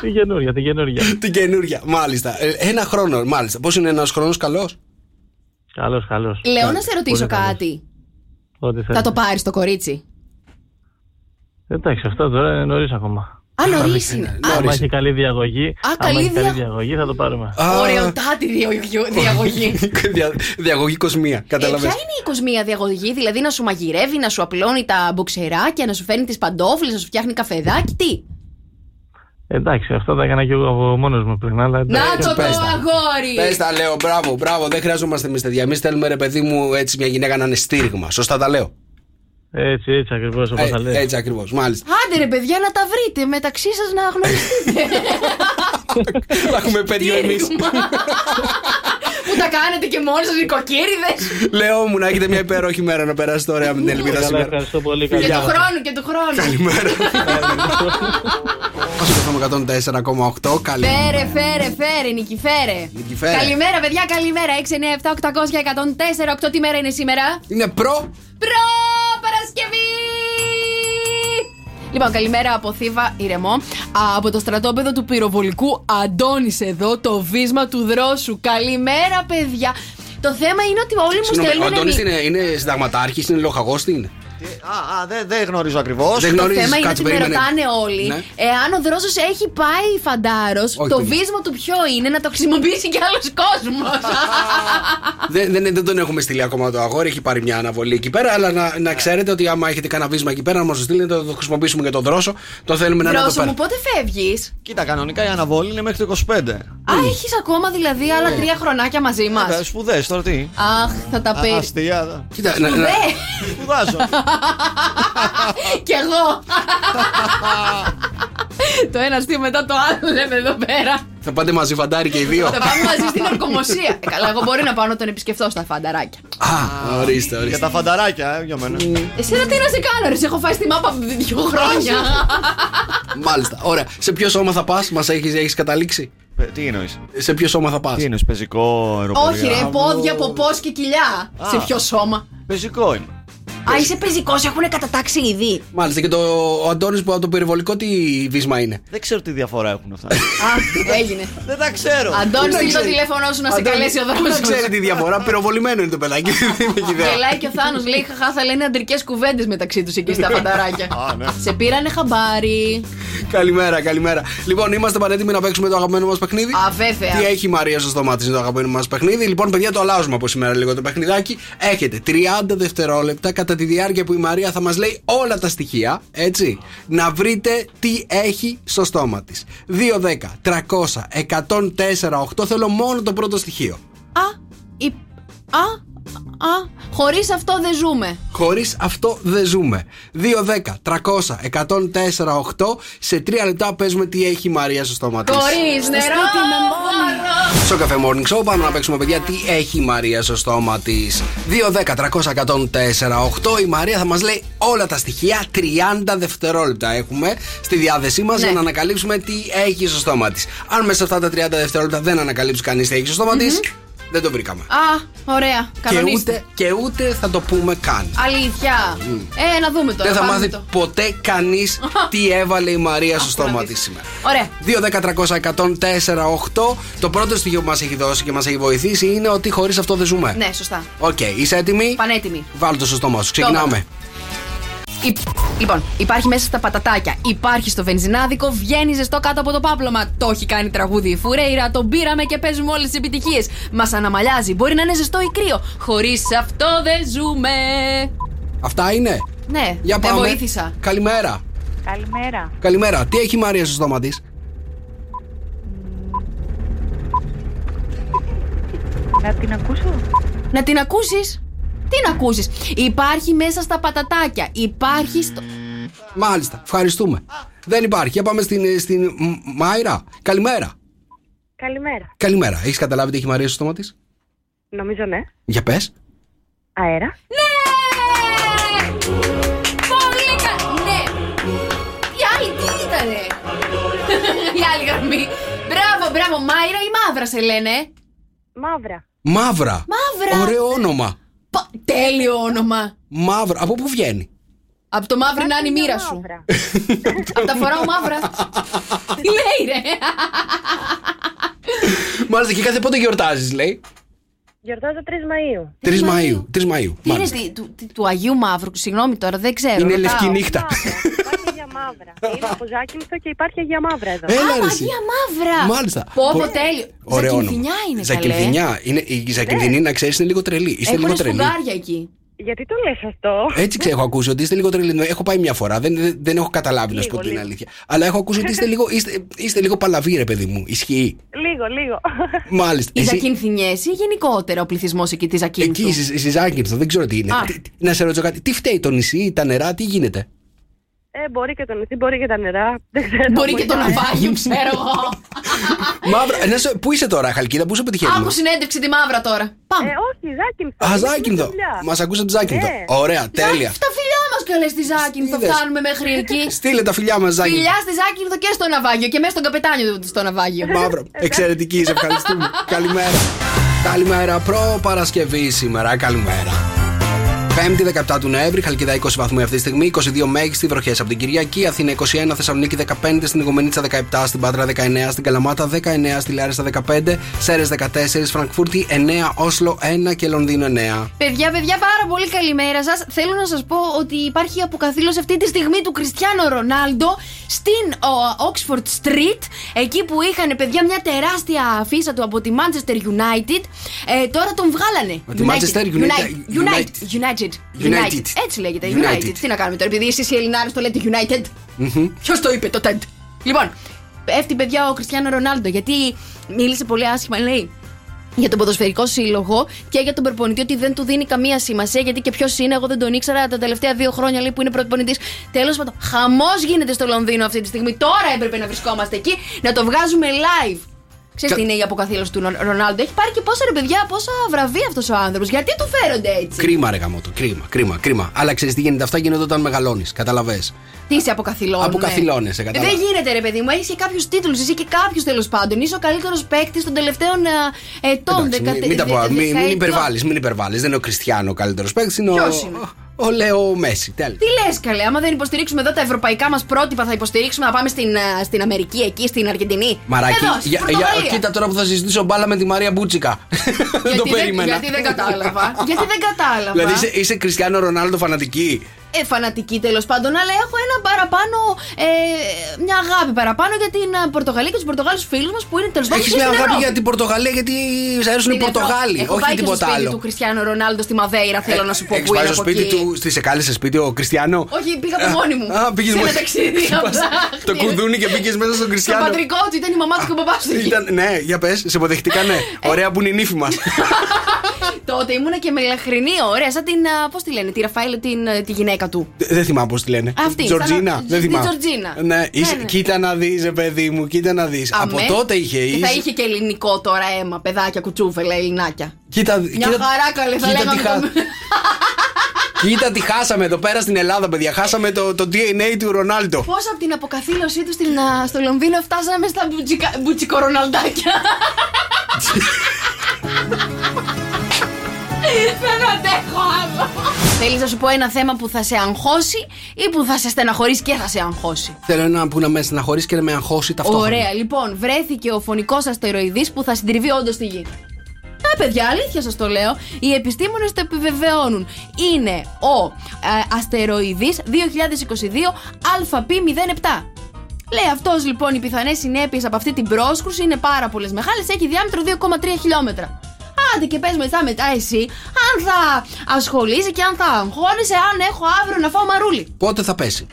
Την καινούργια, την καινούργια. Την καινούργια. Μάλιστα. Ε, ένα χρόνο, μάλιστα. Πώς είναι ένας χρόνος καλός; Καλώ, καλώ. Λέω να σε ρωτήσω Πολύ καλός. κάτι. Ό,τι Θα θέλεις. το πάρεις το κορίτσι; Εντάξει, αυτό τώρα είναι νωρίς ακόμα. Α, νωρί ναι, είναι. νωρίς. Αν έχει καλή διαγωγή, άμα καλή έχει καλή δια- διαγωγή θα το πάρουμε. Ωραιοτάτη διαγωγή- διαγωγή. Δια- Διαγωγή κοσμία. Ε, Κατάλαβε. ποια είναι η κοσμία διαγωγή, δηλαδή να σου μαγειρεύει, να σου απλώνει τα μποξεράκια, να σου φέρνει τις παντόφλες, να σου φτιάχνει καφεδάκι, τι; Εντάξει, αυτό τα έκανα και εγώ από μόνος μου πριν. Αλλά Να εντάξει. το το πες τα. αγόρι! Πες τα λέω, μπράβο, μπράβο. Δεν χρειαζόμαστε εμείς τέτοια. Εμείς θέλουμε ρε παιδί μου έτσι μια γυναίκα να είναι στήριγμα. Σωστά τα λέω. Έτσι, έτσι ακριβώς όπως Ε, θα λέει. έτσι ακριβώς, μάλιστα. Άντε ρε παιδιά να τα βρείτε μεταξύ σας να γνωριστείτε. Θα έχουμε πέτειο εμείς. Στήριγμα. Που τα κάνετε και μόνοι σας νοικοκύριδε. Λέω μου να έχετε μια υπέροχη μέρα να περάσετε ωραία με την ελπίδα Καλά, σήμερα. ευχαριστώ πολύ. Και Καλή του μέρα. χρόνου και του χρόνου. Καλημέρα. Όσο το 104,8. Καλή. Φέρε, φέρε, φέρε, Νίκη, φέρε. Νίκη, φέρε. Καλημέρα, παιδιά, καλημέρα. 6, 9, 7, 800 104, 8 τι μέρα είναι σήμερα; Είναι προ. Προ Παρασκευή! Λοιπόν, καλημέρα από Θήβα, ηρεμό. Α, από το στρατόπεδο του πυροβολικού Αντώνης εδώ, το βίσμα του δρόσου. Καλημέρα, παιδιά. Το θέμα είναι ότι όλοι μου Συγγνώμη, ο στέλνουν. Αντώνης εμεί- είναι, είναι συνταγματάρχης, είναι λοχαγό, τι είναι; Α, α, δεν δεν γνωρίζω ακριβώς. Δεν Το γνωρίζεις, θέμα είναι κάτσε, ότι με περίμενε. ρωτάνε όλοι Ναι. εάν ο δρόσος έχει πάει φαντάρος, Όχι, το παιδιά. βίσμα του ποιο είναι, να το χρησιμοποιήσει κι άλλος κόσμος. δεν, δεν, δεν τον έχουμε στείλει ακόμα το αγόρι, έχει πάρει μια αναβολή εκεί πέρα. Αλλά να, να ξέρετε ότι άμα έχετε κανένα βίσμα εκεί πέρα, να μα το στείλετε, θα το χρησιμοποιήσουμε για τον δρόσο. Το θέλουμε να είναι εδώ Δρόσο πέρα. μου, πότε φεύγεις; Κοίτα, κανονικά η αναβολή είναι μέχρι το 25. Α, έχεις ακόμα δηλαδή άλλα τρία χρονάκια μαζί μας. Σπουδές τώρα τι; Αχ, θα τα πει. Αστεία. Κοίτα, να- να- Ναι, Σπουδάζω. κι εγώ. το ένα αστείο μετά το άλλο λέμε εδώ πέρα. θα πάτε μαζί φαντάρι και οι δύο. Θα πάμε μαζί στην ορκομοσία. Ε, καλά, εγώ μπορεί να πάω να τον επισκεφθώ στα φανταράκια. Α, ορίστε, Για ορίστε. τα φανταράκια, ε, για μένα. Εσένα τι να σε κάνω, ρε, σε έχω φάει στη μάπα από δύο χρόνια. Μάλιστα. Ωραία. Σε ποιο σώμα θα πας, μας έχεις έχεις καταλήξει; Ε, Τι εννοείς; Σε ποιο σώμα θα πας; Τι εννοείς, πεζικό αεροπορία; Όχι, ρε, πόδια, ποπό και κοιλιά. Σε ποιο σώμα; Πεζικό είμαι. Α, είσαι πεζικός, έχουν κατατάξει ήδη. Μάλιστα. Και το, ο Αντώνης που από το περιβολικό τι βίσμα είναι; Δεν ξέρω τι διαφορά έχουν αυτά. Α, έγινε. Δεν τα ξέρω. Αντώνης, Πού να στείλ το ξέρει. τηλέφωνό σου να σε Αντώνη, καλέσει ο πού δρόμο. να ξέρει τη διαφορά; Πυροβολημένο είναι το παιδάκι. Δεν έχει ιδέα. Γελάει και ο Θάνος, λέει: Χαχά, θα λένε αντρικές κουβέντες μεταξύ τους εκεί στα φανταράκια. Α, ναι. Σε πήρανε χαμπάρι. Καλημέρα, καλημέρα. Λοιπόν, είμαστε πανέτοιμοι να παίξουμε το αγαπημένο μας παιχνίδι. Α, βέβαια. Τι έχει η Μαρία στο στόμα τη το αγαπημένο μας παιχνίδι; Λοιπόν, παιδιά, το αλλάζουμε από σήμερα λίγο το παιχνιδάκι. Έχετε 30 δευτερόλεπτα κατά τη διάρκεια που η Μαρία θα μας λέει όλα τα στοιχεία. Έτσι. Να βρείτε τι έχει στο στόμα της. 2, 10, 300, 104, 8. Θέλω μόνο το πρώτο στοιχείο. Α, η... Α, α, χωρίς αυτό δεν ζούμε. Χωρίς αυτό δεν ζούμε. 2, 10, 300, 104, 8. Σε 3 λεπτά παίζουμε τι έχει η Μαρία στο στόμα τη. Χωρί νερό. μωρό. Στο καφέ Morning Show πάμε να παίξουμε, παιδιά, τι έχει η Μαρία στο στόμα τη. 2, 10, 300, 104, 8. Η Μαρία θα μας λέει όλα τα στοιχεία. 30 δευτερόλεπτα έχουμε στη διάθεσή μας Ναι. για να ανακαλύψουμε τι έχει στο στόμα τη. Αν μέσα σε αυτά τα 30 δευτερόλεπτα δεν ανακαλύψει κανείς τι έχει στο στόμα τη, δεν το βρήκαμε. Α, ωραία. Και Κανονίστε. ούτε, και ούτε θα το πούμε καν. Αλήθεια. Ε, να δούμε τώρα. Δεν θα πάμε μάθει το. ποτέ κανείς τι έβαλε η Μαρία στο στόμα της κρατήσει. σήμερα. Ωραία. 2, 10, 300, 104, 8. Το πρώτο στοιχείο που μας έχει δώσει και μας έχει βοηθήσει είναι ότι χωρίς αυτό δεν ζούμε. Ναι, σωστά. Οκ, είσαι έτοιμη; Πανέτοιμη. Βάλ' το στο στόμα σου. Ξεκινάμε. Υ- Λοιπόν, υπάρχει μέσα στα πατατάκια, υπάρχει στο βενζινάδικο, βγαίνει ζεστό κάτω από το πάπλωμα. Το έχει κάνει τραγούδι η Φουρέιρα, τον πήραμε και παίζουμε όλες τις επιτυχίες. Μας αναμαλιάζει, μπορεί να είναι ζεστό ή κρύο. Χωρίς αυτό δεν ζούμε. Αυτά είναι; Ναι, Για δεν πάμε. βοήθησα. Καλημέρα. Καλημέρα. Καλημέρα. Τι έχει η Μαρία στο στόμα της; Να την ακούσω; Να την ακούσεις; Τι να ακούσεις; Υπάρχει μέσα στα πατατάκια. Υπάρχει στο. Μάλιστα. Ευχαριστούμε. Δεν υπάρχει. Για πάμε στην, στην Μ- Μάιρα. Καλημέρα. Καλημέρα. Καλημέρα. Έχεις καταλάβει τι έχει η Μαρία στο στόμα της; Νομίζω ναι. Για πες. Αέρα. Ναι! Πολύ καλά! Ναι! Η άλλη τι ήτανε! Η άλλη γραμμή. Μπράβο, μπράβο. Μάιρα ή Μαύρα σε λένε; Μαύρα. Μαύρα. Μαύρα. Ωραίο όνομα. Πα- Τέλειο όνομα. Μαύρα. Από πού βγαίνει; Από το μαύρη να είναι η μοίρα σου. Μαύρα. Από τα φοράω μαύρα. Τι λέει, ρε; Μάλιστα και κάθε πότε γιορτάζεις, λέει; Γιορτάζω 3 Μαΐου. 3 Μαου. 3 Μαου. Τι είναι στη- του, του- του Αγίου Μαύρου, συγγνώμη τώρα, δεν ξέρω. Είναι ρωτάω. λευκή νύχτα. Υπάρχει Αγία Μαύρα. Είναι από Ζάκυνθο και υπάρχει Αγία Μαύρα εδώ. Έλα, Α, ρε, εσύ. Αγία Μαύρα. Μάλιστα. Πω, πω, Πο- τέλειο. Ωραίο όνομα. Ζακυνθινιά είναι καλέ. Ζακυνθινιά. Είναι, η Ζακυνθινή, να ξέρεις, είναι λίγο τρελή. Είστε λίγο Έχουν τρελή. σφουγγάρια εκεί. Γιατί το λες αυτό; Έτσι ξέρω, έχω ακούσει ότι είστε λίγο τρελή. Έχω πάει μια φορά, δεν, δεν, δεν έχω καταλάβει να σου πω Λίγο, την λίγο. αλήθεια. Αλλά έχω ακούσει ότι είστε λίγο, είστε, είστε λίγο παλαβοί, ρε παιδί μου. Ισχύει. Λίγο, λίγο. Μάλιστα. Οι Εσύ- Ζακυνθινιές ή γενικότερα ο πληθυσμός εκεί της Ζακύνθου. Εκεί, στη στη Ζάκυνθο, δεν ξέρω τι είναι. Α. Τι- τι- Να σε ρωτήσω κάτι. Τι φταίει το νησί, τα νερά, τι γίνεται; Ε, μπορεί και το νησί, μπορεί και τα νερά. Δεν ξέρω. Μπορεί και το να ναυάγιο, ξέρω εγώ. Μαύρα, ε, να σε- πού είσαι τώρα, Χαλκίδα, πού σε πετυχαίνουμε; Άκου συνέντευξη τη Μαύρα τώρα. Πάμε. Ε, όχι, Ζάκυνθο. Α, Είναι Ζάκυνθο. δουλειά. Μας ακούσατε Ζάκυνθο. Ναι. Ωραία, τέλεια. Τα φιλιά μας καλέ στη Ζάκυνθο, Είδες. φτάνουμε μέχρι εκεί. Στείλε τα φιλιά μας, Ζάκυνθο. Φιλιά στη Ζάκυνθο και στο ναυάγιο και μέσα στον καπετάνιο του στο ναυάγιο. Μαύρο. Εξαιρετική, σε ευχαριστούμε. Καλημέρα. Καλημέρα. Προ-Παρασκευή σήμερα. Καλημέρα. 5η 17 του Νοέμβρη, Χαλκιδά 20 βαθμοί αυτή τη στιγμή, 22 μέγιστη βροχές από την Κυριακή, Αθήνα 21, Θεσσαλονίκη 15, στην Ιγομενίτσα 17, στην Πάτρα 19, στην Καλαμάτα 19, στη Λάρισα 15, Σέρες 14, Φραγκφούρτη 9, Όσλο 1 και Λονδίνο 9. Παιδιά, παιδιά, πάρα πολύ καλημέρα σας. Θέλω να σας πω ότι υπάρχει αποκαθήλωση αυτή τη στιγμή του Κριστιανό Ρονάλντο στην ο, Oxford Street. Εκεί που είχαν παιδιά μια τεράστια αφίσα του από τη Manchester United. Ε, τώρα τον βγάλανε. Από τη Manchester United- United. United. United. United. Έτσι λέγεται. United. United. Τι να κάνουμε τώρα, επειδή εσείς οι Ελληνάρες το λέτε United. Ποιος το είπε το TED; Λοιπόν, πέφτει παιδιά ο Κριστιανό Ρονάλντο. Γιατί μίλησε πολύ άσχημα, λέει. Για τον ποδοσφαιρικό σύλλογο και για τον προπονητή ότι δεν του δίνει καμία σημασία γιατί και ποιος είναι. Εγώ δεν τον ήξερα τα τελευταία δύο χρόνια λέει, που είναι προπονητή. Τέλος πάντων, χαμός γίνεται στο Λονδίνο αυτή τη στιγμή. Τώρα έπρεπε να βρισκόμαστε εκεί, να το βγάζουμε live. Ξέρεις Κα- τι είναι η αποκαθήλωση του Ρον- Ρονάλντο; Έχει πάρει και πόσα ρε παιδιά, πόσα βραβεία αυτός ο άνθρωπος. Γιατί του φέρονται έτσι; Κρίμα, ρε γαμότο. Κρίμα, κρίμα, κρίμα. Αλλά ξέρεις τι γίνεται, αυτά γίνονται όταν μεγαλώνεις. Καταλαβέ. Τι σε αποκαθιλώνουν. Αποκαθιλώνεσαι, Ε, κατάλαβα. Δεν γίνεται, ρε παιδί μου. Έχεις και κάποιους τίτλους. Εσύ και κάποιου τέλος πάντων. Είσαι ο καλύτερος παίκτης των τελευταίων ε, ετών. Εντάξει, δεκα- μην, μην, τα πω, δε- μην, μην δεκαετιών. υπερβάλλεις, μην υπερβάλλεις. Δεν είναι ο Κριστιανό ο καλύτερος παίκτης, είναι ο, Ποιος είναι; Ο Λέο Μέση. Τέλος. Τι λες, καλέ, άμα δεν υποστηρίξουμε εδώ τα ευρωπαϊκά μας πρότυπα, θα υποστηρίξουμε να πάμε στην, ε, στην Αμερική, εκεί, στην Αργεντινή; Μαράκι, εδώ, στην για, για, Πορτογαλία. κοίτα τώρα που θα συζητήσω μπάλα με τη Μαρία Μπούτσικα. δεν γιατί το δεν, περίμενα. γιατί δεν κατάλαβα. γιατί δεν κατάλαβα. Δηλαδή είσαι, είσαι Κριστιανό Ρονάλντο φανατική; Ε, φανατική τέλος πάντων, αλλά έχω ένα παραπάνω. Ε, μια αγάπη παραπάνω για την ε, Πορτογαλία και τους Πορτογάλους φίλους μας που είναι τέλος πάντων. Έχεις και μια στην αγάπη Ευρώπη. για την Πορτογαλία γιατί σε αρέσουν οι Στην Ευρώπη. Πορτογάλοι, Έχω όχι πάει και τίποτα στο σπίτι άλλο. του Κριστιανό Ρονάλντο στη Μαδέιρα, θέλω να σου πω Έχεις που πάει είναι στο από σπίτι εκεί. του, στη σε κάλεσε σπίτι ο Κριστιανό; Όχι, πήγα από μόνη μου. Α, πήγες σε μόνη- ένα ταξίδι. Σου από πας ψάχνει. Το κουδούνι και πήγε μέσα στον Στο Κριστιανό. πατρικό του ήταν η μαμά του και ο μπαμπά του. εκεί. Ήταν, ναι, για πες, σε υποδεχτήκανε. Ε. Ωραία που είναι η νύφη μας. Τότε ήμουνα και μελαχρινή, ωραία, σαν την. Πώς τη λένε, τη Ραφαήλ, την, ε, τη γυναίκα του. Δεν θυμάμαι πώς τη λένε. Αυτή, Τζορτζίνα. σαν να- Δεν τη θυμάμαι. Τζορτζίνα. Ναι, είσαι- Ναι, ναι. κοίτα να δεις, παιδί μου, κοίτα να δεις. Από Αμέ. τότε είχε. Και θα είσαι- είχε και ελληνικό τώρα αίμα, παιδάκια, κουτσούφελα, ελληνάκια. Κοίτα, Μια κοίτα- χαρά καλέ, θα κοίτα λέγαμε. τι χα- το- Κοίτα τι χάσαμε εδώ πέρα στην Ελλάδα, παιδιά. Χάσαμε το, το DNA του Ρονάλντο. Πώς από την αποκαθήλωσή του στην, α, στο Λονδίνο φτάσαμε στα μπουτσικα, μπουτσικοροναλντάκια; Δεν αντέχω άλλο. Θέλεις να σου πω ένα θέμα που θα σε αγχώσει ή που θα σε στεναχωρήσει και θα σε αγχώσει; Θέλω ένα που να με στεναχωρήσει και να με αγχώσει ταυτόχρονα. Ωραία, λοιπόν, βρέθηκε ο φωνικός αστεροειδής που θα συντριβεί όντως στη γη. Α, παιδιά, αλήθεια σας το λέω. Οι επιστήμονες το επιβεβαιώνουν. Είναι ο ε, αστεροειδής 2022 ΑΠ07. Λέει αυτός λοιπόν, οι πιθανές συνέπειες από αυτή την πρόσκρουση είναι πάρα πολλές μεγάλες. Έχει διάμετρο 2,3 χιλιόμετρα. Άντε και πες μετά μετά εσύ, αν θα ασχολείσαι και αν θα αγχώνεσαι, αν έχω αύριο να φάω μαρούλι. Πότε θα πέσει;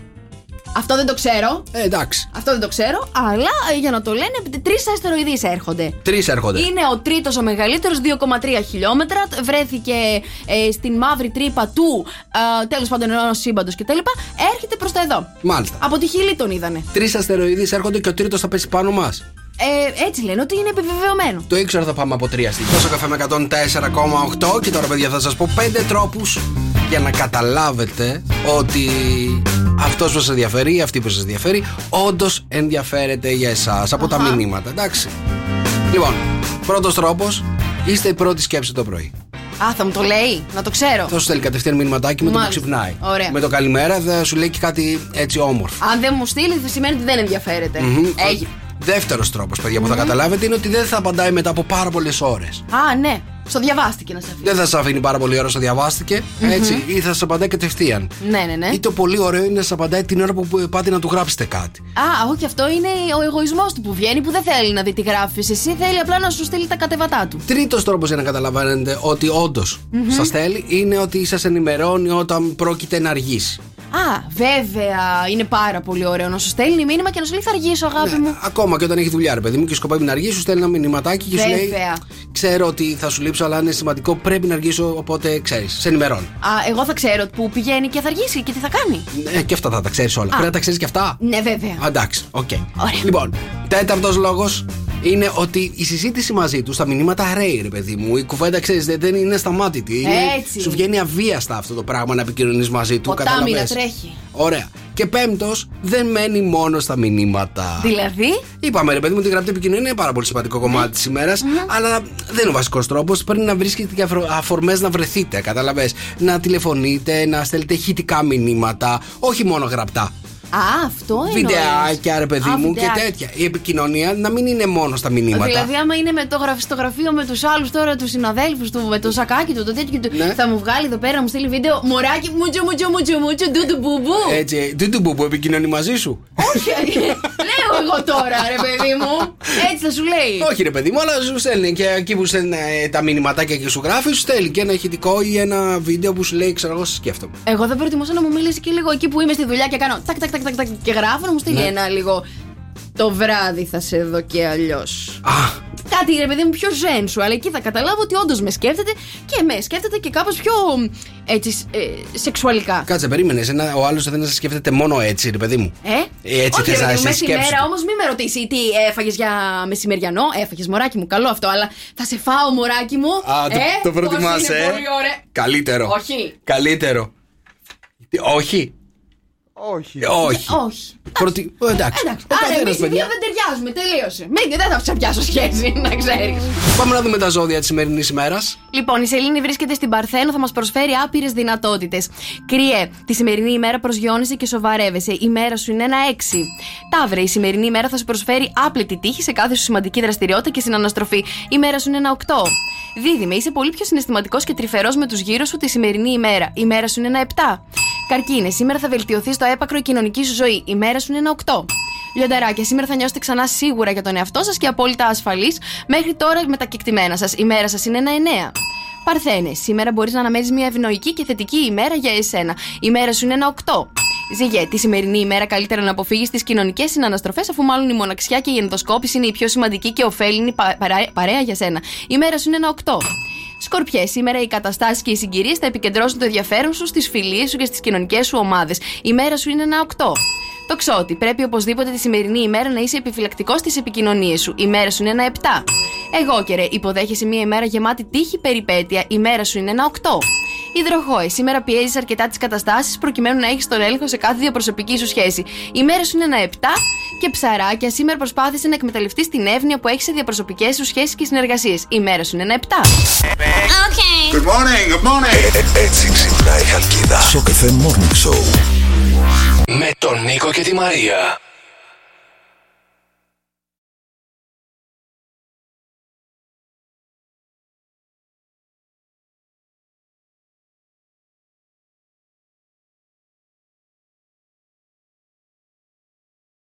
Αυτό δεν το ξέρω. Ε, εντάξει. Αυτό δεν το ξέρω, αλλά ε, για να το λένε, τρεις αστεροειδείς έρχονται. Τρεις έρχονται. Είναι ο τρίτος ο μεγαλύτερος, 2,3 χιλιόμετρα. Βρέθηκε ε, στην μαύρη τρύπα του ε, τέλος πάντων ενός σύμπαντος κτλ. Έρχεται προς τα εδώ. Μάλιστα. Από τη Χιλή τον είδανε. Τρεις αστεροειδείς έρχονται και ο τρίτος θα πέσει πάνω μας. Ε, έτσι λένε ότι είναι επιβεβαιωμένο. Το ήξερα θα πάμε από τρία στιγμή. Τόσο καφέ με 104,8 και τώρα παιδιά θα σας πω πέντε τρόπους για να καταλάβετε ότι αυτός που σας ενδιαφέρει ή αυτή που σας ενδιαφέρει όντως ενδιαφέρεται για εσάς από τα Αχα. μηνύματα, εντάξει. Λοιπόν, πρώτος τρόπος, είστε η πρώτη σκέψη το πρωί. Α, θα μου το λέει, να το ξέρω. Θα σου στέλνει κατευθείαν μηνυματάκι με το που Μάλιστα. ξυπνάει. Ωραία. Με το καλημέρα θα σου λέει και κάτι έτσι όμορφο. Αν δεν μου στείλει, θα σημαίνει ότι δεν ενδιαφέρεται. Μμμ. Έγινε. Δεύτερος τρόπος, παιδιά, που θα καταλάβετε είναι ότι δεν θα απαντάει μετά από πάρα πολλές ώρες. Α, ναι. Στο διαβάστηκε να σε αφήσει. Δεν θα σα αφήνει πάρα πολύ ώρα στο διαβάστηκε, έτσι, ή θα σα απαντάει κατευθείαν. Ναι, ναι, ναι. Ή το πολύ ωραίο είναι να σα απαντάει την ώρα που πάτε να του γράψετε κάτι. Α, όχι, αυτό είναι ο εγωισμός του που βγαίνει που δεν θέλει να δει τι γράφεις. Εσύ θέλει απλά να σου στείλει τα κατεβατά του. Τρίτος τρόπος για να καταλαβαίνετε ότι όντως σας σας θέλει είναι ότι σας ενημερώνει όταν πρόκειται να αργήσει. Α, βέβαια, είναι πάρα πολύ ωραίο να σου στέλνει μήνυμα και να σου λέει θα αργήσω, αγάπη μου. Ακόμα και όταν έχει δουλειά, ρε παιδί μου, και σκοπεύει να αργήσει, σου στέλνει ένα μηνυματάκι και σου λέει: Βέβαια. Ξέρω ότι θα σου λείψω, αλλά είναι σημαντικό, πρέπει να αργήσω, οπότε ξέρεις, σε ενημερώνει. Α, εγώ θα ξέρω που πηγαίνει και θα αργήσει και τι θα κάνει. Ε, και αυτά θα τα ξέρεις όλα. Πρέπει να τα ξέρεις και αυτά. Ναι, βέβαια. Α, Εντάξει, οκ. Ωραία. Λοιπόν, τέταρτος λόγος είναι ότι η συζήτηση μαζί τους στα μηνύματα ρέει, ρε παιδί μου. Η κουβέντα, ξέρεις, δεν δεν είναι σταμάτητη. Είναι, Έτσι. σου βγαίνει αβίαστα αυτό το πράγμα να επικοινωνείς μαζί του. Ποτάμι να κατάλαβες. τρέχει. Ωραία. Και πέμπτος, δεν μένει μόνο στα μηνύματα. Δηλαδή; Είπαμε, ρε παιδί μου, ότι η γραπτή επικοινωνία είναι πάρα πολύ σημαντικό κομμάτι της ημέρας, αλλά δεν είναι ο βασικός τρόπος. Πρέπει να βρίσκετε και αφορμές να βρεθείτε, κατάλαβες. Να τηλεφωνείτε, να στέλνετε ηχητικά μηνύματα, όχι μόνο γραπτά. Α, αυτό είναι. Βιντεάκια, ρε παιδί Α, μου, και βιντεάκια. τέτοια. Η επικοινωνία να μην είναι μόνο στα μηνύματα. Δηλαδή, άμα είναι με το γραφ- στο γραφείο με τους άλλους τώρα, τους συναδέλφους του, με το σακάκι του, το τέτοιο του, Ναι. θα μου βγάλει εδώ πέρα, να μου στείλει βίντεο. Μωράκι, μουτσου, μουτσου, μουτσου, μουτσου, ντουντου μπουμπού. Έτσι, τι του που επικοινωνεί μαζί σου. Όχι, λέω εγώ τώρα, ρε παιδί μου. Έτσι θα σου λέει. Όχι, ρε παιδί μου, αλλά σου στέλνει και εκεί που στέλνει ε, τα μηνυματάκια και σου γράφει, σου στέλνει και ένα ηχητικό ή ένα βίντεο που σου λέει, ξέρω εγώ, σε σκέφτομαι. Εγώ δεν προτιμούσα να μου μιλήσει και λίγο εκεί που είμαι στη δουλειά και κάνω τάκ, τάκ, τάκ, τάκ, τάκ και γράφω να μου στείλει Ναι. ένα λίγο. Το βράδυ θα σε δω και αλλιώς. Α, Κάτι ρε παιδί μου πιο ζένσου, αλλά εκεί θα καταλάβω ότι όντως με σκέφτεται και με σκέφτεται και κάπως πιο έτσι ε, σεξουαλικά. κάτσε, περίμενε. Ένα, ο άλλος δεν σε σκέφτεται μόνο έτσι, ρε παιδί μου. Ε, Έτσι Όχι, θες ρε να παιδί μου, σε μεσημέρα σκέψου. όμως μην με ρωτήσει τι έφαγες για μεσημεριανό. Έφαγες μωράκι μου, καλό αυτό, αλλά θα σε φάω μωράκι μου. Α, το, ε, το πώς προτιμάς, είναι ε. Πολύ ωραία. Καλύτερο. Όχι. Καλύτερο. Τι, Όχι. Όχι. Ε, Όχι. Όχι. Προτι... ε, Εντάξει. Εντάξει. Ο Άρα εμείς καθένας, οι δύο παιδιά. δεν ταιριάζουμε. Τελείωσε. Μην, δεν θα ξαπιάσω σχέση, να ξέρεις. Πάμε να δούμε τα ζώδια της σημερινής ημέρας. Λοιπόν, η Σελήνη βρίσκεται στην Παρθένο, θα μας προσφέρει άπειρες δυνατότητες. Κρυέ, τη σημερινή ημέρα προσγειώνεσαι και σοβαρεύεσαι. Η μέρα σου είναι ένα 6. Ταύρε, η σημερινή ημέρα θα σου προσφέρει άπλετη τύχη σε κάθε σου σημαντική δραστηριότητα και στην αναστροφή. Η μέρα σου είναι ένα 8. Δίδυμε, είσαι πολύ πιο συναισθηματικός και τρυφερός με τους γύρω σου τη σημερινή ημέρα. Η μέρα σου είναι ένα 7. Καρκίνε, σήμερα θα βελτιωθείς στο έπακρο η κοινωνικής σου ζωή. Η μέρα σου είναι ένα 8. Λιονταράκια, σήμερα θα νιώσετε ξανά σίγουρα για τον εαυτό σας και απόλυτα ασφαλείς μέχρι τώρα με τα κεκτημένα σας. Η μέρα σας είναι ένα 9. Παρθένε, σήμερα μπορείς να αναμένεις μια ευνοϊκή και θετική ημέρα για εσένα. Η μέρα σου είναι ένα 8. Ζυγέ, τη σημερινή ημέρα καλύτερα να αποφύγεις τις κοινωνικές συναναστροφές, αφού μάλλον η μοναξιά και η ενδοσκόπηση είναι η πιο σημαντική και ωφέλιμη πα- παρά- παρέα για σένα. Η μέρα σου είναι ένα 8. Σκορπιέ, σήμερα οι καταστάσεις και οι συγκυρίες θα επικεντρώσουν το ενδιαφέρον σου στις φιλίες σου και στις κοινωνικές σου ομάδες. Η μέρα σου είναι ένα 8. Το ξότι, πρέπει οπωσδήποτε τη σημερινή ημέρα να είσαι επιφυλακτικός στις επικοινωνίες σου. Η μέρα σου είναι ένα 7. Εγώ καιρέ, υποδέχεσαι μια ημέρα γεμάτη τύχη περιπέτεια. Η μέρα σου είναι ένα 8. Υδροχόε, σήμερα πιέζεις αρκετά τις καταστάσεις προκειμένου να έχεις τον έλεγχο σε κάθε διαπροσωπική σου σχέση. Η μέρα σου είναι ένα 7. Και ψαράκια, σήμερα προσπάθησε να εκμεταλλευτείς την εύνοια που έχεις σε διαπροσωπικές σου σχέσεις και συνεργασίες. Η μέρα σου είναι ένα 7. Good morning, good morning. έτσι ξυπνάει η Χαλκίδα. Σοκ FM Morning Show. Με τον Νίκο και τη Μαρία.